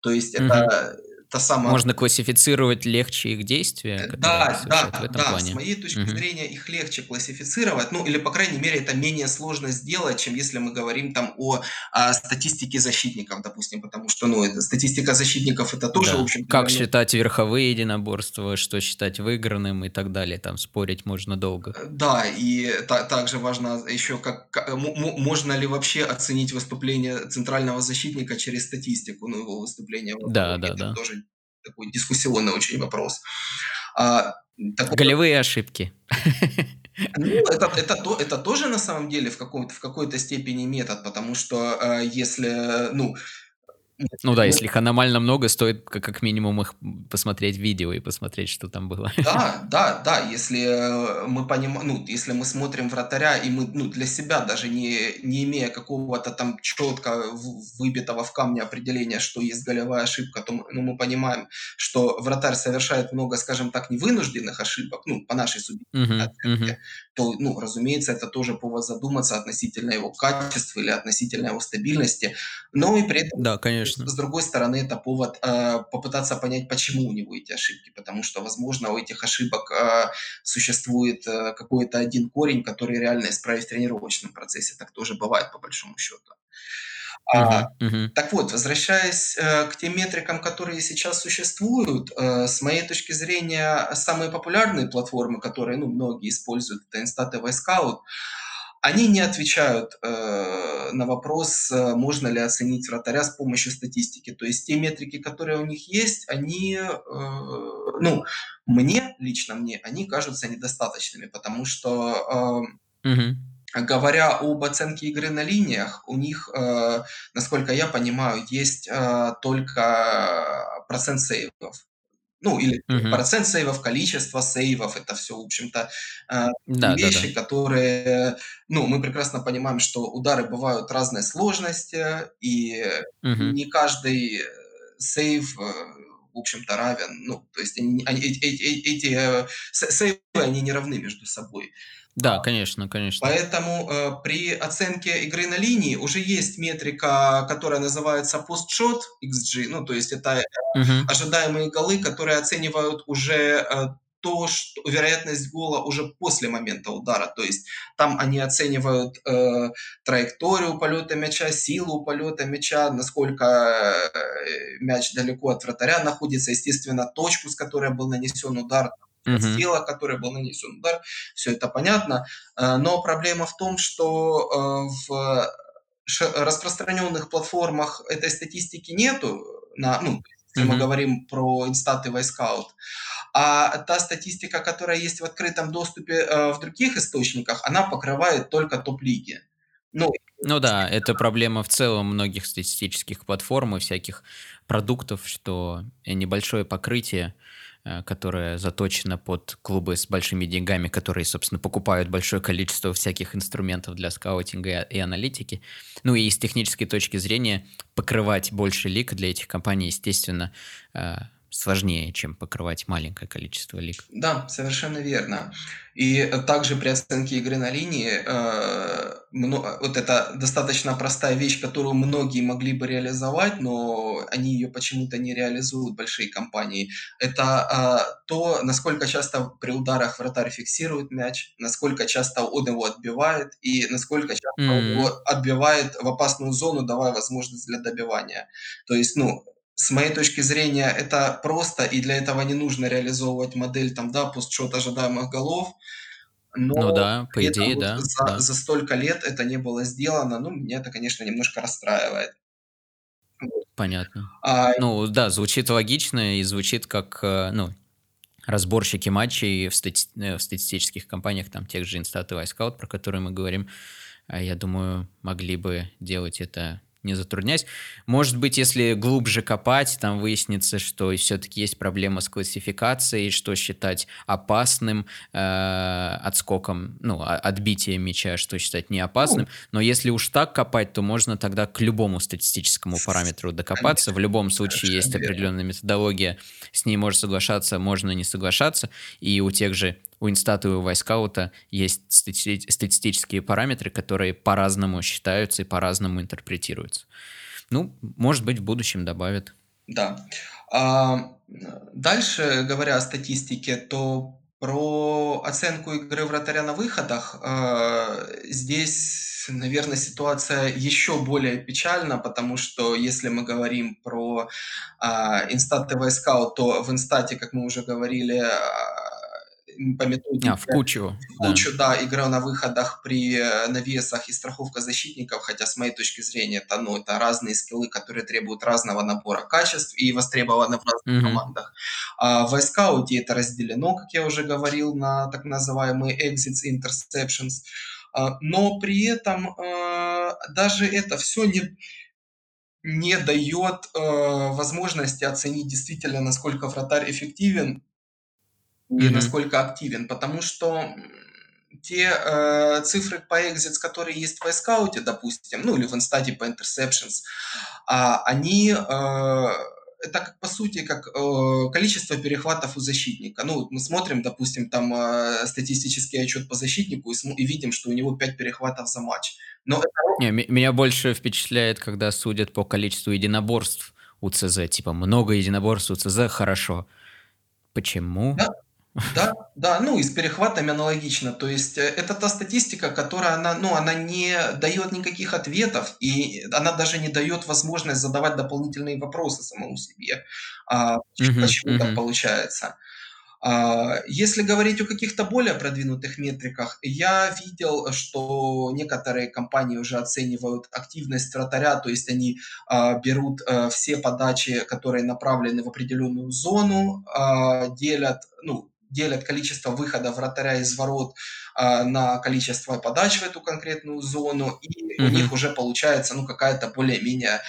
То есть Мгм. это та самая Можно классифицировать легче их действия, Э, да, совершают в да, этом да, с плане? моей точки Мгм. зрения, их легче классифицировать, ну, или, по крайней мере, это менее сложно сделать, чем если мы говорим там о, а, статистике защитников, допустим. Потому что, ну, это статистика защитников- это тоже, в Да. общем-то, Как ну считать верховые единоборства, что считать выигранным и так далее. Там спорить можно долго. Э, да, и та также важно еще, как ка мо мо можно ли вообще оценить выступление центрального защитника через статистику, ну, его выступление в Да. Это да-да. тоже такой дискуссионный очень вопрос. А, такого Голевые ошибки. Ну, это это то это тоже на самом деле в каком-то в какой-то степени метод, потому что, э, если, ну, Ну да, если их аномально много, стоит ка как минимум их, посмотреть видео и посмотреть, что там было. Да, да, да, если, э, мы понима ну, если мы смотрим вратаря, и мы, ну, для себя, даже не не имея какого-то там четко выбитого в камне определения, что есть голевая ошибка, то мы ну, мы понимаем, что вратарь совершает много, скажем так, невынужденных ошибок, ну, по нашей субъективной Мгм, оценке, мгм. то, ну, разумеется, это тоже повод задуматься относительно его качества или относительно его стабильности. Но и при этом, Да, с конечно. с другой стороны, это повод, э, попытаться понять, почему у него эти ошибки. Потому что, возможно, у этих ошибок, а, существует, э, какой-то один корень, который реально исправить в тренировочном процессе. Так тоже бывает, по большому счету. Мгм, мгм. так вот, возвращаясь, э, к тем метрикам, которые сейчас существуют, э, с моей точки зрения, самые популярные платформы, которые, ну, многие используют, это Instat и Wisecout, они не отвечают, э, на вопрос, э, можно ли оценить вратаря с помощью статистики. То есть те метрики, которые у них есть, они, э, ну, мне, лично мне, они кажутся недостаточными, потому что, э Мгм. Говоря об оценке игры на линиях, у них, э, насколько я понимаю, есть, э, только процент сейвов. Ну, или Мгм. процент сейвов, количество сейвов. Это все, в общем-то, э, Да-да-да. вещи, которые, ну, мы прекрасно понимаем, что удары бывают разной сложности, и Мгм. не каждый, э, сейв, э, в общем-то, равен. Ну, то есть они они эти эти эти, э, се сейвы, они не равны между собой. Да, конечно, конечно. Поэтому, э, при оценке игры на линии уже есть метрика, которая называется post-shot XG. Ну, то есть это, э, Мгм. ожидаемые голы, которые оценивают уже, э, то, что вероятность гола уже после момента удара. То есть там они оценивают, э, траекторию полета мяча, силу полета мяча, насколько, э, мяч далеко от вратаря находится, естественно, точку, с которой был нанесен удар, с Мгм. тела, которой был нанесен удар. Все это понятно. Э, но проблема в том, что, э, в распространенных платформах этой статистики нету, на ну, если мы Мгм. говорим про Instat и Wisecout. А та статистика, которая есть в открытом доступе, э, в других источниках, она покрывает только топ-лиги. Ну, Ну да, это проблема в целом многих статистических платформ и всяких продуктов, что небольшое покрытие, э, которое заточено под клубы с большими деньгами, которые, собственно, покупают большое количество всяких инструментов для скаутинга и аналитики. Ну и с технической точки зрения покрывать больше лиг для этих компаний, естественно, э, сложнее, чем покрывать маленькое количество лиг. Да, совершенно верно. И э, также при оценке игры на линии, э, мно вот это достаточно простая вещь, которую многие могли бы реализовать, но они ее почему-то не реализуют, большие компании. Это, а, то, насколько часто при ударах вратарь фиксирует мяч, насколько часто он его отбивает и насколько часто он М, его отбивает в опасную зону, давая возможность для добивания. То есть, ну, с моей точки зрения, это просто, и для этого не нужно реализовывать модель там, да, постшот ожидаемых голов, но Ну да, по идее, вот да, за да. за столько лет это не было сделано. Ну, меня это, конечно, немножко расстраивает. Понятно. А, Ну да, звучит логично и звучит как, э, ну, разборщики матчей в, стати- э, в статистических компаниях, там, тех же Instat и Wisecout, про которые мы говорим, а, я думаю, могли бы делать это не затрудняясь. Может быть, если глубже копать, там выяснится, что все-таки есть проблема с классификацией, что считать опасным э, отскоком, ну, отбитием мяча, что считать ну, неопасным. Но если уж так копать, то можно тогда к любому статистическому параметру докопаться. В любом случае есть определенная методология, с ней можно соглашаться, можно не соглашаться. И у тех же у Инстата и у Вайскаута есть стати- статистические параметры, которые по-разному считаются и по-разному интерпретируются. Ну, может быть, в будущем добавят. Да. А, дальше, говоря о статистике, то про оценку игры вратаря на выходах, а, здесь, наверное, ситуация еще более печальна, потому что если мы говорим про а, Instat TV Scout, то в Инстате, как мы уже говорили, по А, в методике кучу, в да. кучу, да, игра на выходах при э, навесах и страховка защитников, хотя с моей точки зрения это, ну, это разные скиллы, которые требуют разного набора качеств и востребованы в разных Мгм. командах. А в iScout это разделено, как я уже говорил, на так называемые exits и interceptions. А, Но при этом э, даже это все не, не дает э, возможности оценить действительно, насколько вратарь эффективен и Мгм. насколько активен, потому что, те, э, цифры по exits, которые есть в iScout, допустим, ну или в Инстате по interceptions, а, они, э, это как по сути, как, э, количество перехватов у защитника. Ну, мы смотрим, допустим, там, э, статистический отчет по защитнику и смо и видим, что у него 5 перехватов за матч. Но это Не, ме- меня больше впечатляет, когда судят по количеству единоборств у ЦЗ. Типа, много единоборств у ЦЗ, хорошо. Почему? да, Да, да, ну и с перехватами аналогично. То есть, э, это та статистика, которая, она, ну, она не дает никаких ответов, и она даже не дает возможность задавать дополнительные вопросы самому себе. А, Мгм, почему так мгм. получается? А, если говорить о каких-то более продвинутых метриках, я видел, что некоторые компании уже оценивают активность вратаря, то есть они, а, берут, э, все подачи, которые направлены в определенную зону, а, делят, ну, делят количество выхода вратаря из ворот, а, на количество подач в эту конкретную зону, и у них уже получается, ну, какая-то более-менее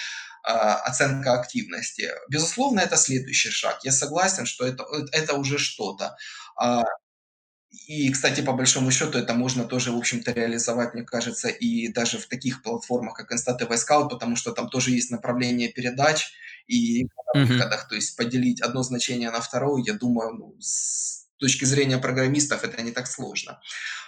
а, оценка активности. Безусловно, это следующий шаг. Я согласен, что это, это уже что-то. А, и, кстати, по большому счету, это можно тоже, в общем-то, реализовать, мне кажется, и даже в таких платформах, как Instat TV Scout, потому что там тоже есть направление передач и Мгм. выходах. То есть поделить одно значение на второе, я думаю, ну, с точки зрения программистов это не так сложно.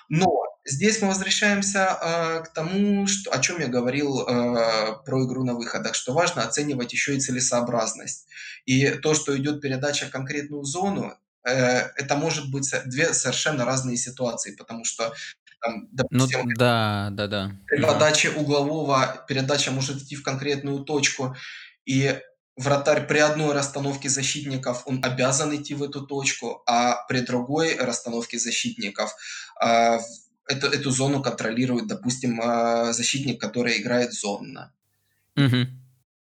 Но здесь мы возвращаемся, а, к тому, что о чем я говорил, а, про игру на выходах, что важно оценивать еще и целесообразность. И то, что идет передача в конкретную зону, э, это может быть 2 совершенно разные ситуации, потому что там, Ну допустим, да, да-да. при Мгм. подаче углового передача может идти в конкретную точку, и вратарь при одной расстановке защитников, он обязан идти в эту точку, а при другой расстановке защитников, а, в эту эту зону контролирует, допустим, а, защитник, который играет зонно. Мгм.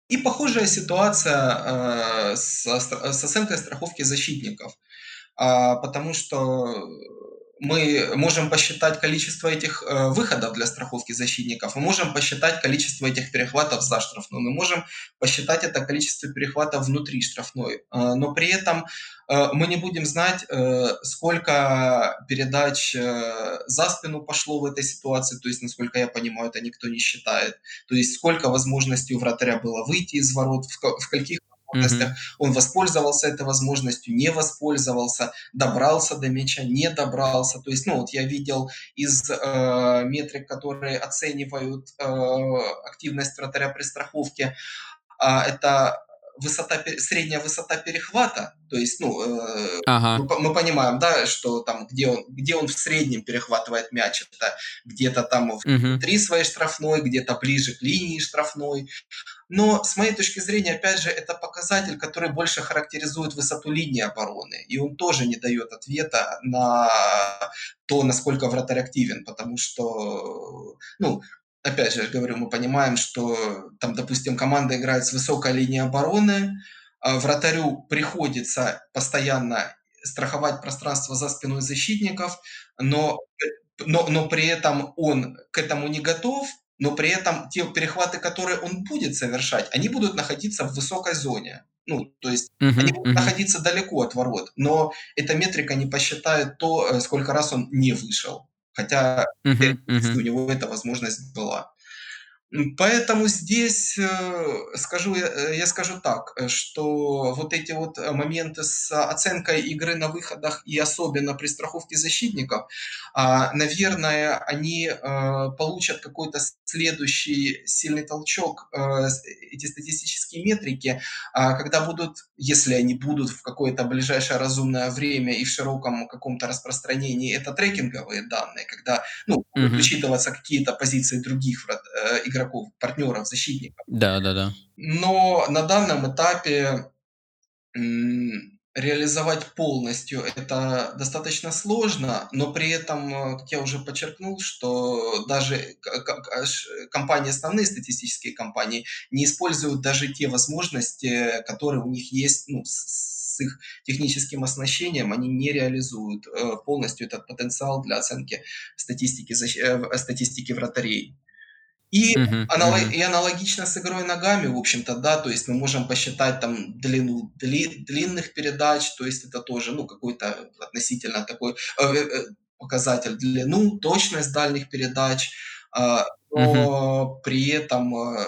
И похожая ситуация, а, со стра с оценкой страховки защитников. А, потому что мы можем посчитать количество этих, э, выходов для страховки защитников, мы можем посчитать количество этих перехватов за штрафной, мы можем посчитать это количество перехватов внутри штрафной. А, но при этом, э, мы не будем знать, э, сколько передач, э, за спину пошло в этой ситуации, то есть, насколько я понимаю, это никто не считает. То есть сколько возможностей у вратаря было выйти из ворот, в в каких возможностях Мгм. он воспользовался этой возможностью, не воспользовался, добрался до мяча, не добрался. То есть, ну, вот я видел из э, метрик, которые оценивают э, активность вратаря при страховке, а, это высота, средняя высота перехвата, то есть, ну, э, Ага. мы, мы понимаем, да, что там, где он, где он в среднем перехватывает мяч, это где-то там Мгм. внутри своей штрафной, где-то ближе к линии штрафной, но с моей точки зрения, опять же, это показатель, который больше характеризует высоту линии обороны. И он тоже не дает ответа на то, насколько вратарь активен, потому что, ну, опять же, говорю, мы понимаем, что там, допустим, команда играет с высокой линией обороны, а вратарю приходится постоянно страховать пространство за спиной защитников, но, но, но при этом он к этому не готов, но при этом те перехваты, которые он будет совершать, они будут находиться в высокой зоне. Ну, то есть они Мгм. будут Мгм. находиться далеко от ворот, но эта метрика не посчитает то, э, сколько раз он не вышел. Хотя Мгм. теоретически у него эта возможность была. Поэтому здесь, э, скажу я, э, я скажу так, э, что вот эти вот, моменты с оценкой игры на выходах и особенно при страховке защитников, а, наверное, они, получат какой-то следующий сильный толчок, эти статистические метрики, а, когда будут, если они будут в какое-то ближайшее разумное время и в широком каком-то распространении, это трекинговые данные, когда, ну, учитываться какие-то позиции других э, игроков, партнеров, защитников. Да-да-да. Но на данном этапе, реализовать полностью это достаточно сложно, но при этом, э, как я уже подчеркнул, что даже компании, основные статистические компании не используют даже те возможности, которые у них есть, ну, с их техническим оснащением, они не реализуют, э, полностью этот потенциал для оценки статистики э, статистики вратарей. И Мгм. анало Мгм. и аналогично с игрой ногами, в общем-то, да, то есть мы можем посчитать там длину дли длинных передач, то есть это тоже, ну, какой-то относительно такой, э, э, показатель, длину, точность дальних передач. Мгм. но при этом, э,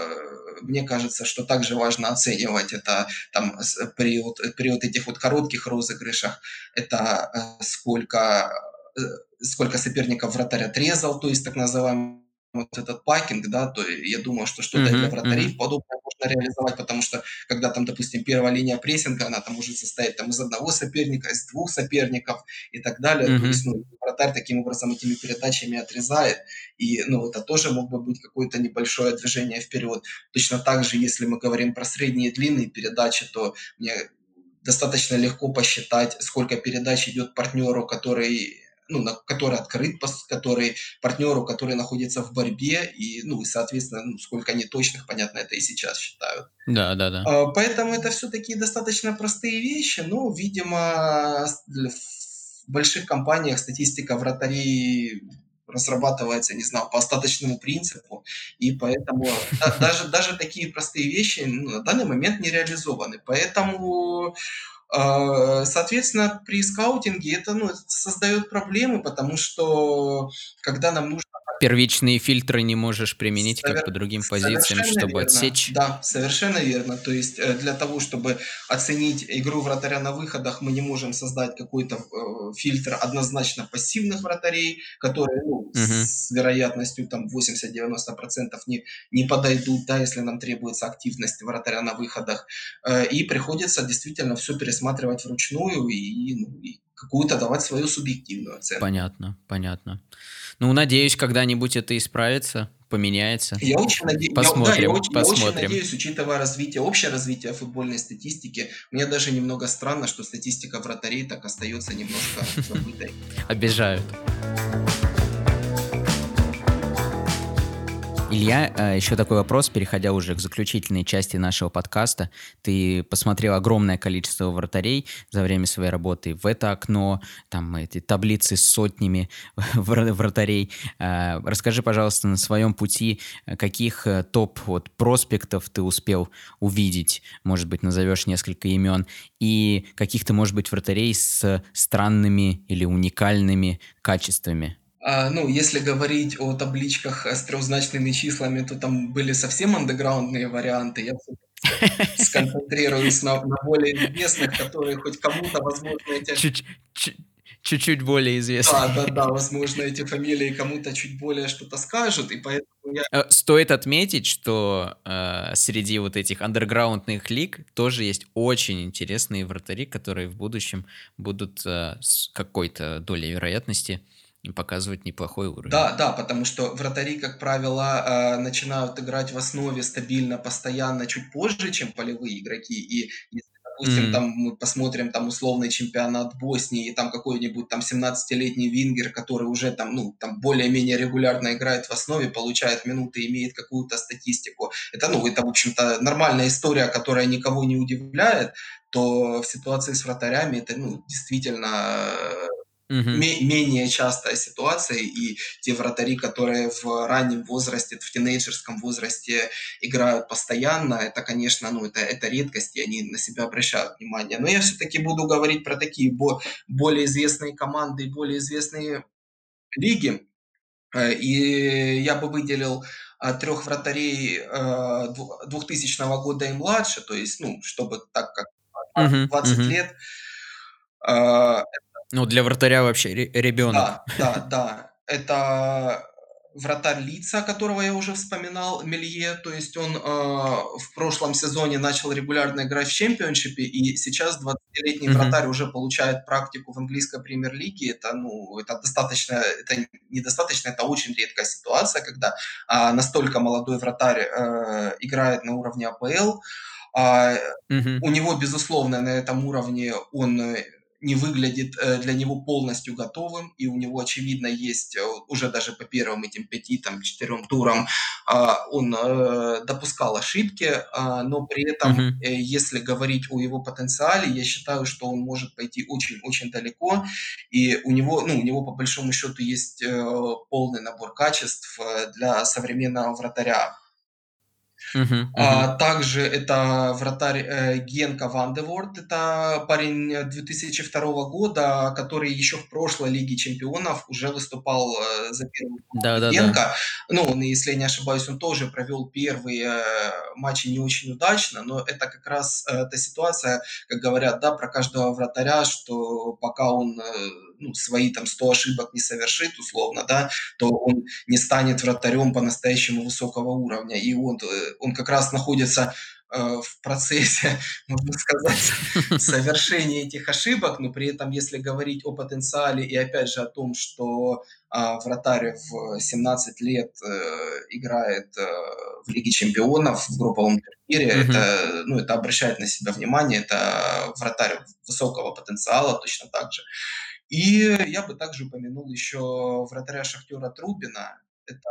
мне кажется, что также важно оценивать это там при вот при вот этих вот коротких розыгрышах. Это, э, сколько, э, сколько соперников вратарь отрезал, то есть так называемый вот этот пакинг, да, то я думаю, что что-то для вратарей Мгм. подобное реализовать, потому что когда там, допустим, первая линия прессинга, она там может состоять там из одного соперника, из двух соперников и так далее. Mm-hmm. То есть, ну, вратарь таким образом этими передачами отрезает, и, ну, это тоже мог бы быть какое-то небольшое движение вперед. Точно так же, если мы говорим про средние и длинные передачи, то мне достаточно легко посчитать, сколько передач идет партнеру, который ну, на, который открыт, который партнеру, который находится в борьбе, и, ну, и, соответственно, ну, сколько они точных, понятно, это и сейчас считают. Да, да, да. А, поэтому это все такие достаточно простые вещи, но, видимо, в больших компаниях статистика вратарей разрабатывается, не знаю, по остаточному принципу, и поэтому даже, даже такие простые вещи ну, на данный момент не реализованы. Поэтому Соответственно, при скаутинге это, ну, создает проблемы, потому что когда нам нужно первичные фильтры не можешь применить Совер... как по другим позициям, чтобы верно. отсечь. Да, совершенно верно. То есть э, для того, чтобы оценить игру вратаря на выходах, мы не можем создать какой-то э, фильтр однозначно пассивных вратарей, которые ну, угу. с вероятностью там 80-90% не, не подойдут, да, если нам требуется активность вратаря на выходах. Э, и приходится действительно все пересматривать вручную и, ну, и какую-то давать свою субъективную оценку. Понятно, понятно. Ну, надеюсь, когда-нибудь это исправится, поменяется. Я очень, наде... посмотрим, я, да, я, очень, посмотрим. я очень надеюсь, учитывая развитие, общее развитие футбольной статистики, мне даже немного странно, что статистика вратарей так остается немножко забытой. Обижают. Илья, э, еще такой вопрос, переходя уже к заключительной части нашего подкаста. Ты посмотрел огромное количество вратарей за время своей работы в это окно, там эти таблицы с сотнями вратарей. Э, расскажи, пожалуйста, на своем пути, э, каких топ вот, проспектов ты успел увидеть, может быть, назовешь несколько имен, и каких-то, может быть, вратарей с странными или уникальными качествами. А, ну, если говорить о табличках с трехзначными числами, то там были совсем андеграундные варианты. Я сконцентрируюсь на, на более известных, которые хоть кому-то, возможно, эти... Чуть, чуть-чуть более известные. Да, да, да, возможно, эти фамилии кому-то чуть более что-то скажут, и поэтому я... Э, стоит отметить, что э, среди вот этих андерграундных лиг тоже есть очень интересные вратари, которые в будущем будут э, с какой-то долей вероятности показывать неплохой уровень. Да, да, потому что вратари, как правило, э, начинают играть в основе стабильно, постоянно, чуть позже, чем полевые игроки. И если, допустим, mm. там мы посмотрим там условный чемпионат Боснии, и там какой-нибудь там 17-летний вингер, который уже там, ну, там более-менее регулярно играет в основе, получает минуты, имеет какую-то статистику. Это, ну, это, в общем-то, нормальная история, которая никого не удивляет, то в ситуации с вратарями это, ну, действительно угу. менее частая ситуация, и те вратари, которые в раннем возрасте, в тинейджерском возрасте играют постоянно, это, конечно, ну, это, это редкость, и они на себя обращают внимание. Но я все-таки буду говорить про такие бо- более известные команды и более известные лиги. Э, и я бы выделил э, трех вратарей 2000 э, года и младше, то есть, ну, чтобы так как 20 uh-huh, uh-huh. лет. Ну, для вратаря вообще ребенок. Да, да, да. Это вратарь лица, которого я уже вспоминал, Мелье, то есть он э, в прошлом сезоне начал регулярно играть в чемпионшипе, и сейчас 20-летний mm-hmm. вратарь уже получает практику в английской премьер-лиге. Это, ну, это достаточно, это недостаточно, это очень редкая ситуация, когда э, настолько молодой вратарь э, играет на уровне АПЛ. Э, mm-hmm. У него, безусловно, на этом уровне он не выглядит э, для него полностью готовым, и у него, очевидно, есть э, уже даже по первым этим пяти, там, четырем турам а, он э, допускал ошибки, а, но при этом, mm-hmm. если говорить о его потенциале, я считаю, что он может пойти очень-очень далеко, и у него, ну, у него по большому счету есть полный набор качеств для современного вратаря. Uh-huh, uh-huh. А, также это вратарь э, Генка Вандеворд, это парень 2002 года, который еще в прошлой Лиге Чемпионов уже выступал э, за первый да, да, Генка. Да. Ну, он, если я не ошибаюсь, он тоже провел первые э, матчи не очень удачно, но это как раз э, та ситуация, как говорят, да, про каждого вратаря, что пока он э, ну, свои там 100 ошибок не совершит, условно, да, то он не станет вратарем по-настоящему высокого уровня. И он, э, он как раз находится Э, в процессе, можно сказать, совершения этих ошибок, но при этом, если говорить о потенциале и опять же о том, что а, вратарь в 17 лет э, играет э, в Лиге Чемпионов в групповом турнире, mm-hmm. это, ну, это обращает на себя внимание, это вратарь высокого потенциала точно так же. И я бы также упомянул еще вратаря Шахтера Трубина, это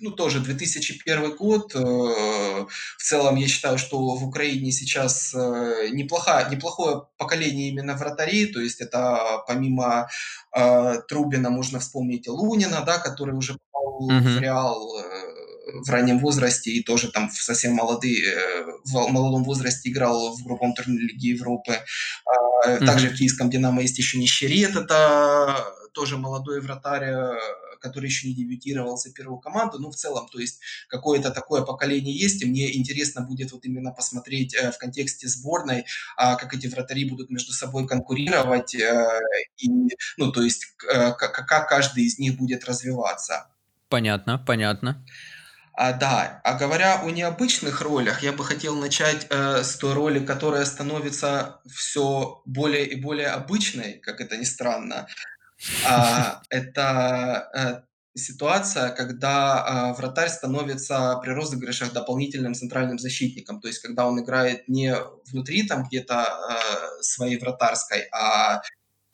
ну, тоже 2001 год. Э, в целом, я считаю, что в Украине сейчас э, неплохое, неплохое поколение именно вратарей. То есть это помимо э, Трубина можно вспомнить и Лунина, да, который уже попал mm-hmm. в Реал в раннем возрасте и тоже там в совсем молодые, в молодом возрасте играл в групповом турнире Лиги Европы. Mm-hmm. Также в киевском «Динамо» есть еще Нищерет, это тоже молодой вратарь, который еще не дебютировал за первую команду. Ну, в целом, то есть какое-то такое поколение есть, и мне интересно будет вот именно посмотреть э, в контексте сборной, а, как эти вратари будут между собой конкурировать, э, и, ну, то есть э, как, как каждый из них будет развиваться. Понятно, понятно. А, да, а говоря о необычных ролях, я бы хотел начать э, с той роли, которая становится все более и более обычной, как это ни странно. А, это э, ситуация, когда а, вратарь становится при розыгрышах дополнительным центральным защитником. То есть, когда он играет не внутри там где-то э, своей вратарской, а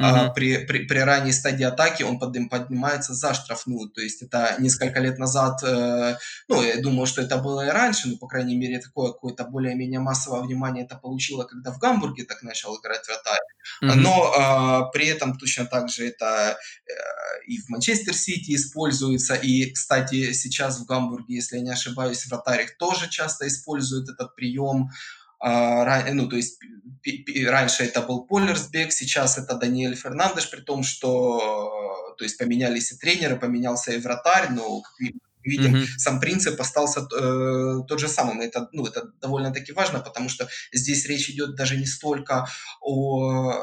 Uh-huh. при, при, при ранней стадии атаки он подним, поднимается за штрафную. То есть это несколько лет назад, э, ну, я думаю, что это было и раньше, но, по крайней мере, такое какое-то более-менее массовое внимание это получило, когда в Гамбурге так начал играть вратарь. Uh-huh. Но э, при этом точно так же это э, и в Манчестер Сити используется. И, кстати, сейчас в Гамбурге, если я не ошибаюсь, вратарь тоже часто использует этот прием. А, ну, то есть раньше это был Полерсбек, сейчас это Даниэль Фернандеш, при том, что то есть поменялись и тренеры, поменялся и вратарь, но как видим, mm-hmm. сам принцип остался э, тот же самый. Это, ну, это довольно-таки важно, потому что здесь речь идет даже не столько о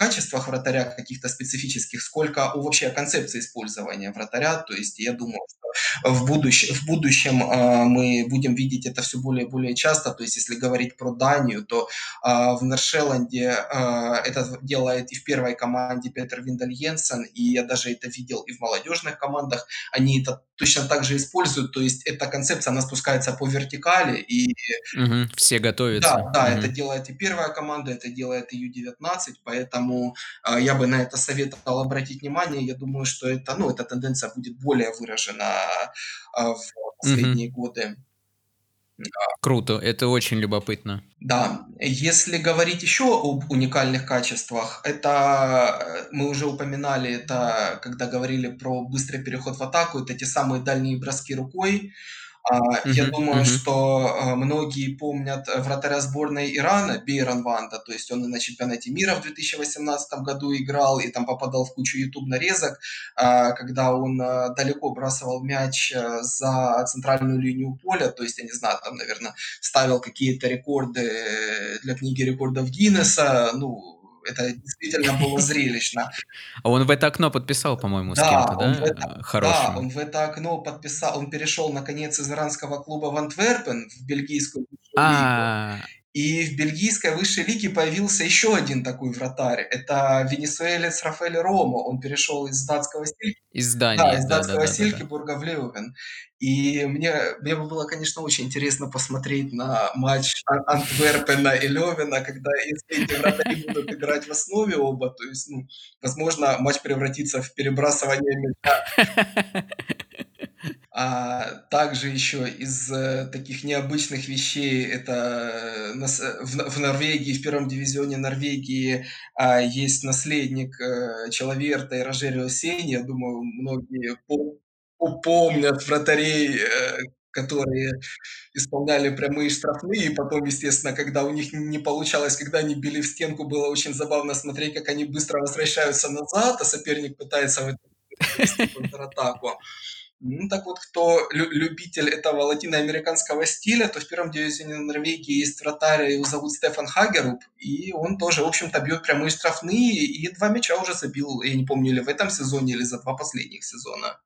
качествах вратаря каких-то специфических, сколько о вообще концепции использования вратаря. То есть я думаю, что в будущем, в будущем э, мы будем видеть это все более и более часто. То есть если говорить про Данию, то э, в Норшеланде э, это делает и в первой команде Петер Виндаль Йенсен, и я даже это видел и в молодежных командах. Они это точно так же используют. То есть эта концепция, она спускается по вертикали. И... Угу, все готовятся. Да, да угу. это делает и первая команда, это делает и Ю-19, поэтому поэтому э, я бы на это советовал обратить внимание. Я думаю, что это, ну, эта тенденция будет более выражена э, в последние mm-hmm. годы. Круто, это очень любопытно. Да, если говорить еще об уникальных качествах, это э, мы уже упоминали, это когда говорили про быстрый переход в атаку, это те самые дальние броски рукой, Uh, я думаю, uh что uh, многие помнят вратаря сборной Ирана Бейран Ванда, то есть он и на чемпионате мира в 2018 году играл и там попадал в кучу YouTube нарезок, когда он далеко бросал мяч за центральную линию поля, то есть я не знаю, там, наверное, ставил какие-то рекорды для книги рекордов Гиннесса, ну это действительно было зрелищно. А он в это окно подписал, по-моему, с кем-то, да? Это, да, он в это окно подписал, он перешел, наконец, из иранского клуба в Антверпен, в бельгийскую лигу. И в бельгийской высшей лиге появился еще один такой вратарь. Это венесуэлец Рафаэль Ромо. Он перешел из датского Сильки. Из Дании. Да, из датского да, да, Силькибурга да, да. в Леувен. И мне, мне бы было, конечно, очень интересно посмотреть на матч Антверпена и Левина, когда если эти вратари будут играть в основе оба, то есть, ну, возможно, матч превратится в перебрасывание мяча. А также еще из э, таких необычных вещей это э, в, в Норвегии, в первом дивизионе Норвегии а, есть наследник э, Человерта и Рожерио Сени. Я думаю, многие помнят вратарей, э, которые исполняли прямые штрафные, и потом, естественно, когда у них не получалось, когда они били в стенку, было очень забавно смотреть, как они быстро возвращаются назад, а соперник пытается в контратаку. Ну, так вот, кто лю- любитель этого латиноамериканского стиля, то в первом дивизионе Норвегии есть вратарь, его зовут Стефан Хагеруб, и он тоже, в общем-то, бьет прямые штрафные, и два мяча уже забил, я не помню, или в этом сезоне, или за два последних сезона.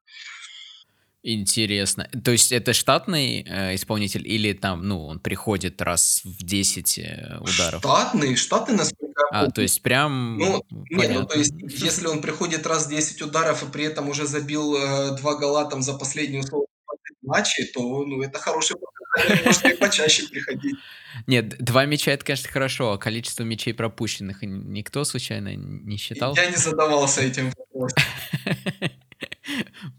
Интересно. То есть это штатный э, исполнитель или там, ну, он приходит раз в 10 э, ударов? Штатный, штатный, насколько я А, помню. то есть прям Ну, нет, ну то есть, если он приходит раз в 10 ударов и при этом уже забил э, два гола там за последние условно 20 матчей, то ну, это хороший показатель, может и почаще приходить. Нет, два мяча это, конечно, хорошо, а количество мячей пропущенных никто случайно не считал? Я не задавался этим вопросом.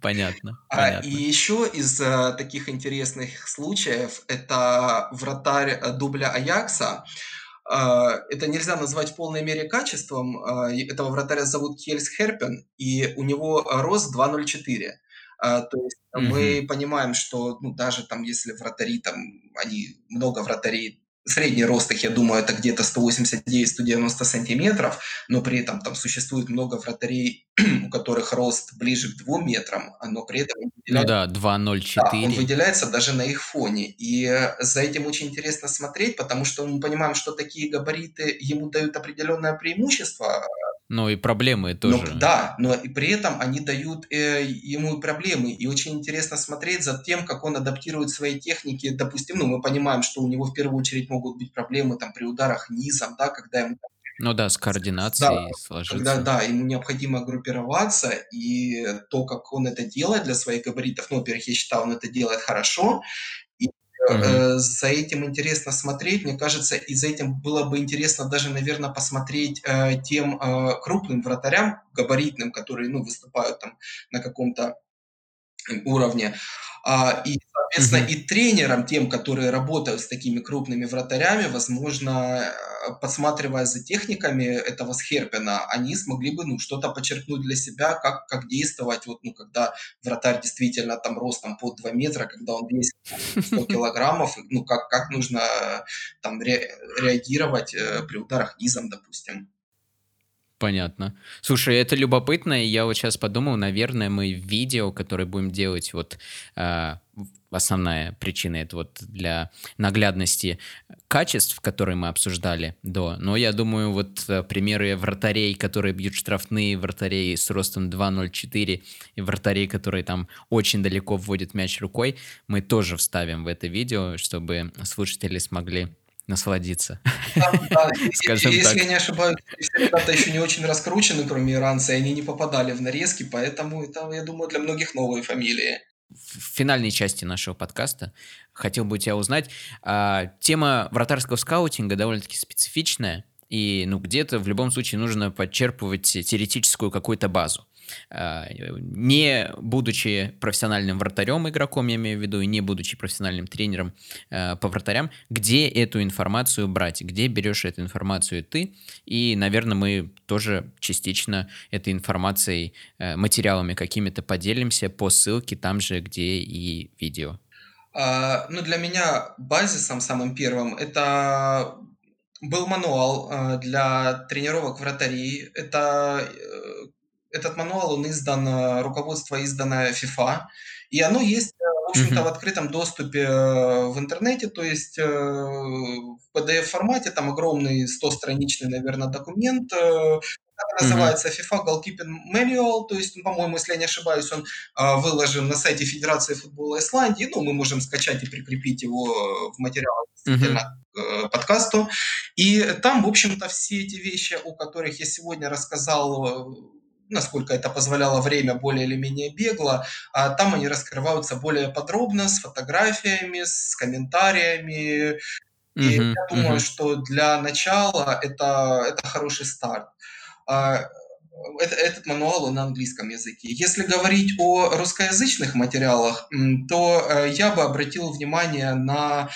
Понятно, А, и еще из а, таких интересных случаев это вратарь а, дубля Аякса. А, это нельзя назвать в полной мере качеством. А, этого вратаря зовут Кельс Херпен, и у него рост 2.04. А, то есть мы понимаем, что ну, даже там, если вратари, там, они, много вратарей Средний рост их, я думаю, это где-то 189-190 сантиметров, но при этом там существует много вратарей, у которых рост ближе к 2 метрам, но при этом Ну да, да, он 2.04. выделяется даже на их фоне. И э, за этим очень интересно смотреть, потому что мы понимаем, что такие габариты ему дают определенное преимущество, Ну и проблемы но тоже. да, но и при этом они дают э, ему проблемы. И очень интересно смотреть за тем, как он адаптирует свои техники. Допустим, ну, мы понимаем, что у него в первую очередь могут быть проблемы там при ударах низом, да, когда ему Ну да, с да, координацией когда, да, ему необходимо группироваться, и то, как он это делает для своих габаритов, ну, во-первых, я считаю, он это делает хорошо, э, за этим интересно смотреть. Мне кажется, и за этим было бы интересно даже, наверное, посмотреть э, тем э, крупным вратарям, габаритным, которые, ну, выступают там на каком-то уровне. А, и, соответственно, Мгм. и тренерам, тем, которые работают с такими крупными вратарями, возможно, э, подсматривая за техниками этого Схерпена, они смогли бы, ну, что-то подчеркнуть для себя, как, как действовать, вот, ну, когда вратарь действительно там ростом под 2 метра, когда он весит там, 100 килограммов, ну, как, как нужно э, там ре- реагировать э, при ударах низом, допустим. Понятно. Слушай, это любопытно, и я вот сейчас подумал, наверное, мы видео, которое будем делать, вот в- основная причина это вот для наглядности качеств, которые мы обсуждали до. Но я думаю, вот э, примеры вратарей, которые бьют штрафные, вратарей с ростом 2.04 и вратарей, которые там очень далеко вводят мяч рукой, мы тоже вставим в это видео, чтобы слушатели смогли насладиться, Да, да. Скажем Если так. я не ошибаюсь, ребята еще не очень раскручены, кроме иранца, и они не попадали в нарезки, поэтому это, я думаю, для многих новые фамилии. в финальной части нашего подкаста хотел бы тебя узнать. а, тема вратарского скаутинга довольно-таки специфичная, и ну где-то в любом случае нужно подчерпывать теоретическую какую-то базу. А, не будучи профессиональным вратарем игроком, я имею в виду, и не будучи профессиональным тренером а, по вратарям, где эту информацию брать, где берешь эту информацию ты, и, наверное, мы тоже частично этой информацией, э, материалами какими-то поделимся по ссылке там же, где и видео. А, Ну, для меня базисом самым первым это был мануал для тренировок вратарей. Это, э, этот мануал, он издан, а, руководство издано FIFA, и оно есть, э, в общем-то, в Мгм. открытом доступе э, в интернете, то есть э, в PDF-формате, там огромный 100-страничный, наверное, документ, э, Мгм. называется FIFA Goalkeeping Manual, то есть, ну, по-моему, если я не ошибаюсь, он а, выложен на сайте Федерации футбола Исландии. Ну, мы можем скачать и прикрепить его э, в материалах Мгм. действительно к э, подкасту. И там, в общем-то, все эти вещи, о которых я сегодня рассказал, э, насколько это позволяло время более или менее бегло, а там они раскрываются более подробно, с фотографиями, с комментариями. И я Мгм. думаю, Мгм. что для начала это, это хороший старт. А, это- этот мануал на английском языке. Если говорить о русскоязычных материалах, то э, я бы обратил внимание на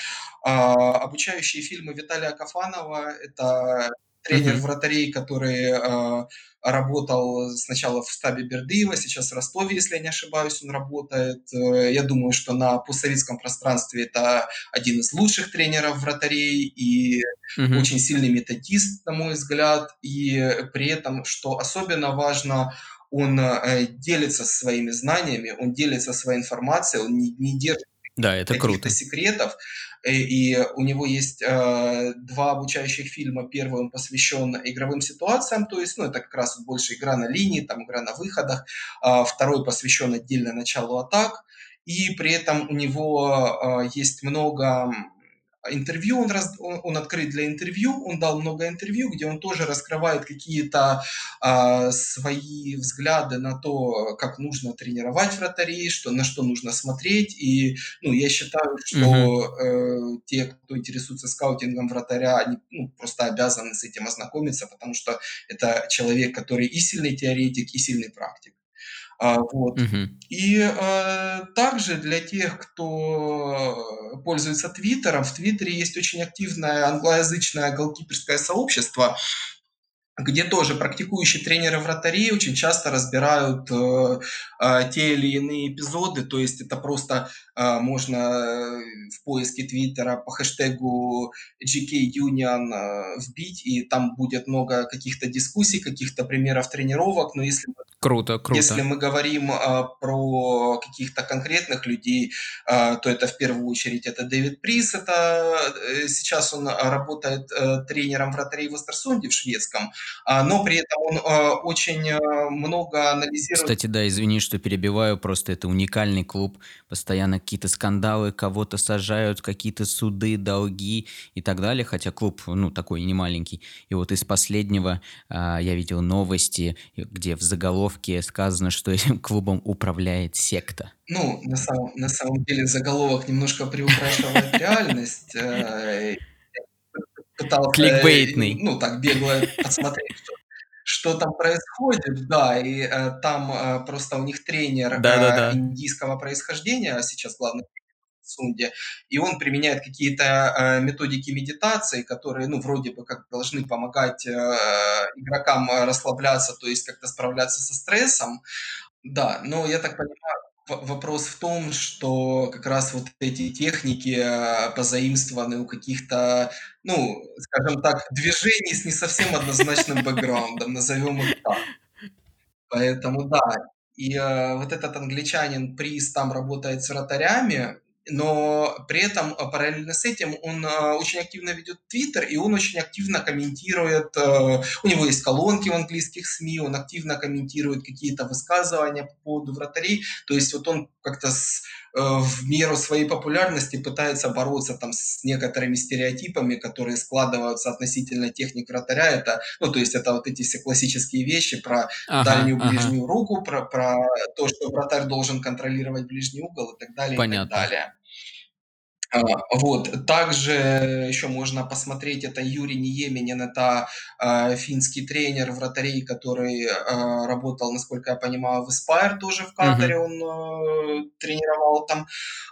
а, обучающие фильмы Виталия Кафанова. Это тренер Мгм. вратарей, который а, работал сначала в штабе Бердыева, сейчас в Ростове, если я не ошибаюсь, он работает. Э, Я думаю, что на постсоветском пространстве это один из лучших тренеров вратарей и Мгм. очень сильный методист, на мой взгляд, и при этом, что особенно важно, он э, делится своими знаниями, он делится своей информацией, он не, не держит да, это круто. секретов. Э, и у него есть э, два обучающих фильма. Первый он посвящен игровым ситуациям, то есть, ну, это как раз больше игра на линии, там игра на выходах. А второй посвящен отдельно началу атак. И при этом у него э, есть много интервью, он, раз, он, он открыт для интервью, он дал много интервью, где он тоже раскрывает какие-то э, свои взгляды на то, как нужно тренировать вратарей, что, на что нужно смотреть. И ну, я считаю, что э, те, кто интересуется скаутингом вратаря, они ну, просто обязаны с этим ознакомиться, потому что это человек, который и сильный теоретик, и сильный практик. А, вот. Угу. И э, также для тех, кто пользуется Твиттером, в Твиттере есть очень активное англоязычное голкиперское сообщество, где тоже практикующие тренеры вратарей очень часто разбирают э, э, те или иные эпизоды, то есть это просто э, можно э, в поиске Твиттера по хэштегу GK Union э, вбить, и там будет много каких-то дискуссий, каких-то примеров тренировок, но если Круто, круто. Если мы говорим э, про каких-то конкретных людей, то это в первую очередь это Дэвид Прис, это э, сейчас он работает э, тренером вратарей в Эстерсунде в шведском, но при этом он очень много анализирует... Кстати, да, извини, что перебиваю, просто это уникальный клуб, постоянно какие-то скандалы, кого-то сажают, какие-то суды, долги и так далее, хотя клуб, ну, такой не маленький. И вот из последнего э, я видел новости, где в заголовке сказано, что этим клубом управляет секта. Ну, на самом, на самом деле заголовок немножко приукрашивает реальность. Э, пытался, Кликбейтный. ну, так бегло посмотреть, что, что там происходит, да, и э, там э, просто у них тренер да, да, да. индийского происхождения, а сейчас главный Сунде, и он применяет какие-то э, методики медитации, которые, ну, вроде бы как должны помогать э, игрокам расслабляться, то есть как-то справляться со стрессом. Да, но я так понимаю, вопрос в том, что как раз вот эти техники э, позаимствованы у каких-то, ну, скажем так, движений с не совсем однозначным бэкграундом, назовем их так. Поэтому да, и э, вот этот англичанин Приз там работает с вратарями, но при этом а, параллельно с этим он а, очень активно ведет Твиттер, и он очень активно комментирует, а, у него есть колонки в английских СМИ, он активно комментирует какие-то высказывания по поводу вратарей, то есть вот он как-то с, в меру своей популярности пытается бороться там с некоторыми стереотипами, которые складываются относительно техник вратаря, это, ну, то есть это вот эти все классические вещи про ага, дальнюю ближнюю ага. руку, про, про то, что вратарь должен контролировать ближний угол и так далее, Понятно. и так далее. А, вот. Также еще можно посмотреть, это Юрий Ниеменин, это э, финский тренер вратарей, который э, работал, насколько я понимаю, в Aspire тоже в Катаре, mm-hmm. он э, тренировал там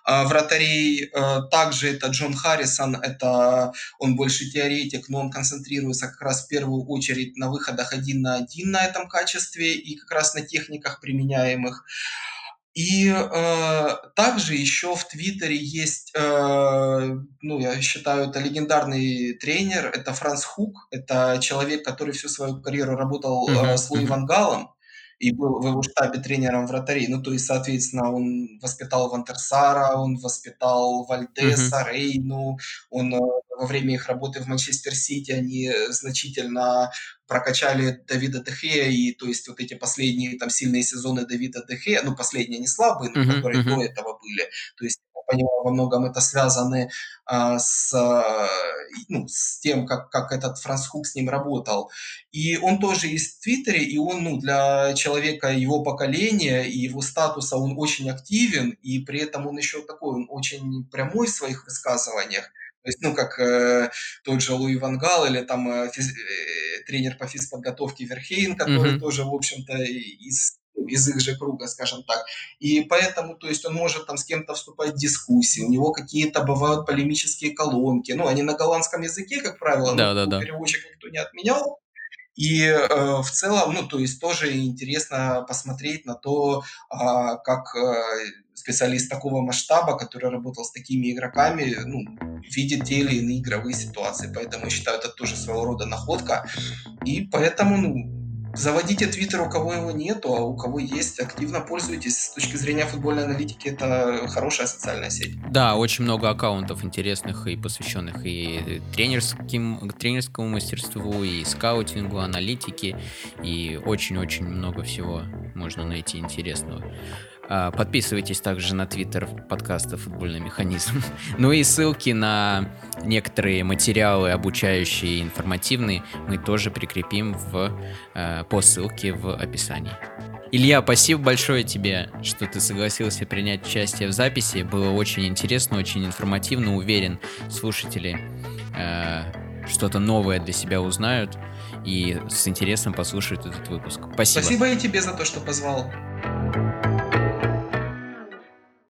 э, вратарей. Э, также это Джон Харрисон, это он больше теоретик, но он концентрируется как раз в первую очередь на выходах один на один на этом качестве и как раз на техниках применяемых. И э, также еще в Твиттере есть, э, ну, я считаю, это легендарный тренер, это Франц Хук, это человек, который всю свою карьеру работал э, с Луи uh-huh. И был в его штабе тренером вратарей. Ну, то есть, соответственно, он воспитал Вантерсара, он воспитал Вальдеса, uh-huh. Рейну, он э, во время их работы в Манчестер Сити они значительно прокачали Давида Дехея, и то есть вот эти последние там сильные сезоны Давида Дехея, ну, последние не слабые, но uh-huh, которые uh-huh. до этого были, то есть понимаю, во многом это связано а, с, ну, с тем, как, как этот Франс Хук с ним работал. И он тоже есть в Твиттере, и он ну, для человека его поколения и его статуса он очень активен, и при этом он еще такой, он очень прямой в своих высказываниях. То есть, ну, как э, тот же Луи Вангал или там э, физ, э, тренер по физподготовке Верхейн, который mm-hmm. тоже, в общем-то, из из их же круга, скажем так. И поэтому, то есть он может там с кем-то вступать в дискуссии, у него какие-то бывают полемические колонки, ну, они на голландском языке, как правило, да, да, да. переводчик никто не отменял, и э, в целом, ну, то есть тоже интересно посмотреть на то, э, как э, специалист такого масштаба, который работал с такими игроками, ну, видит те или иные игровые ситуации. Поэтому я считаю, это тоже своего рода находка. И поэтому, ну, заводите Твиттер, у кого его нету, а у кого есть, активно пользуйтесь. С точки зрения футбольной аналитики это хорошая социальная сеть. Да, очень много аккаунтов интересных и посвященных и тренерским, тренерскому мастерству, и скаутингу, аналитике, и очень-очень много всего можно найти интересного. А, подписывайтесь также на твиттер подкаста «Футбольный механизм». Ну и ссылки на некоторые материалы, обучающие и информативные, мы тоже прикрепим в, э, по ссылке в описании. Илья, спасибо большое тебе, что ты согласился принять участие в записи. Было очень интересно, очень информативно. Уверен, слушатели э, что-то новое для себя узнают и с интересом послушают этот выпуск. Спасибо. Спасибо и тебе за то, что позвал.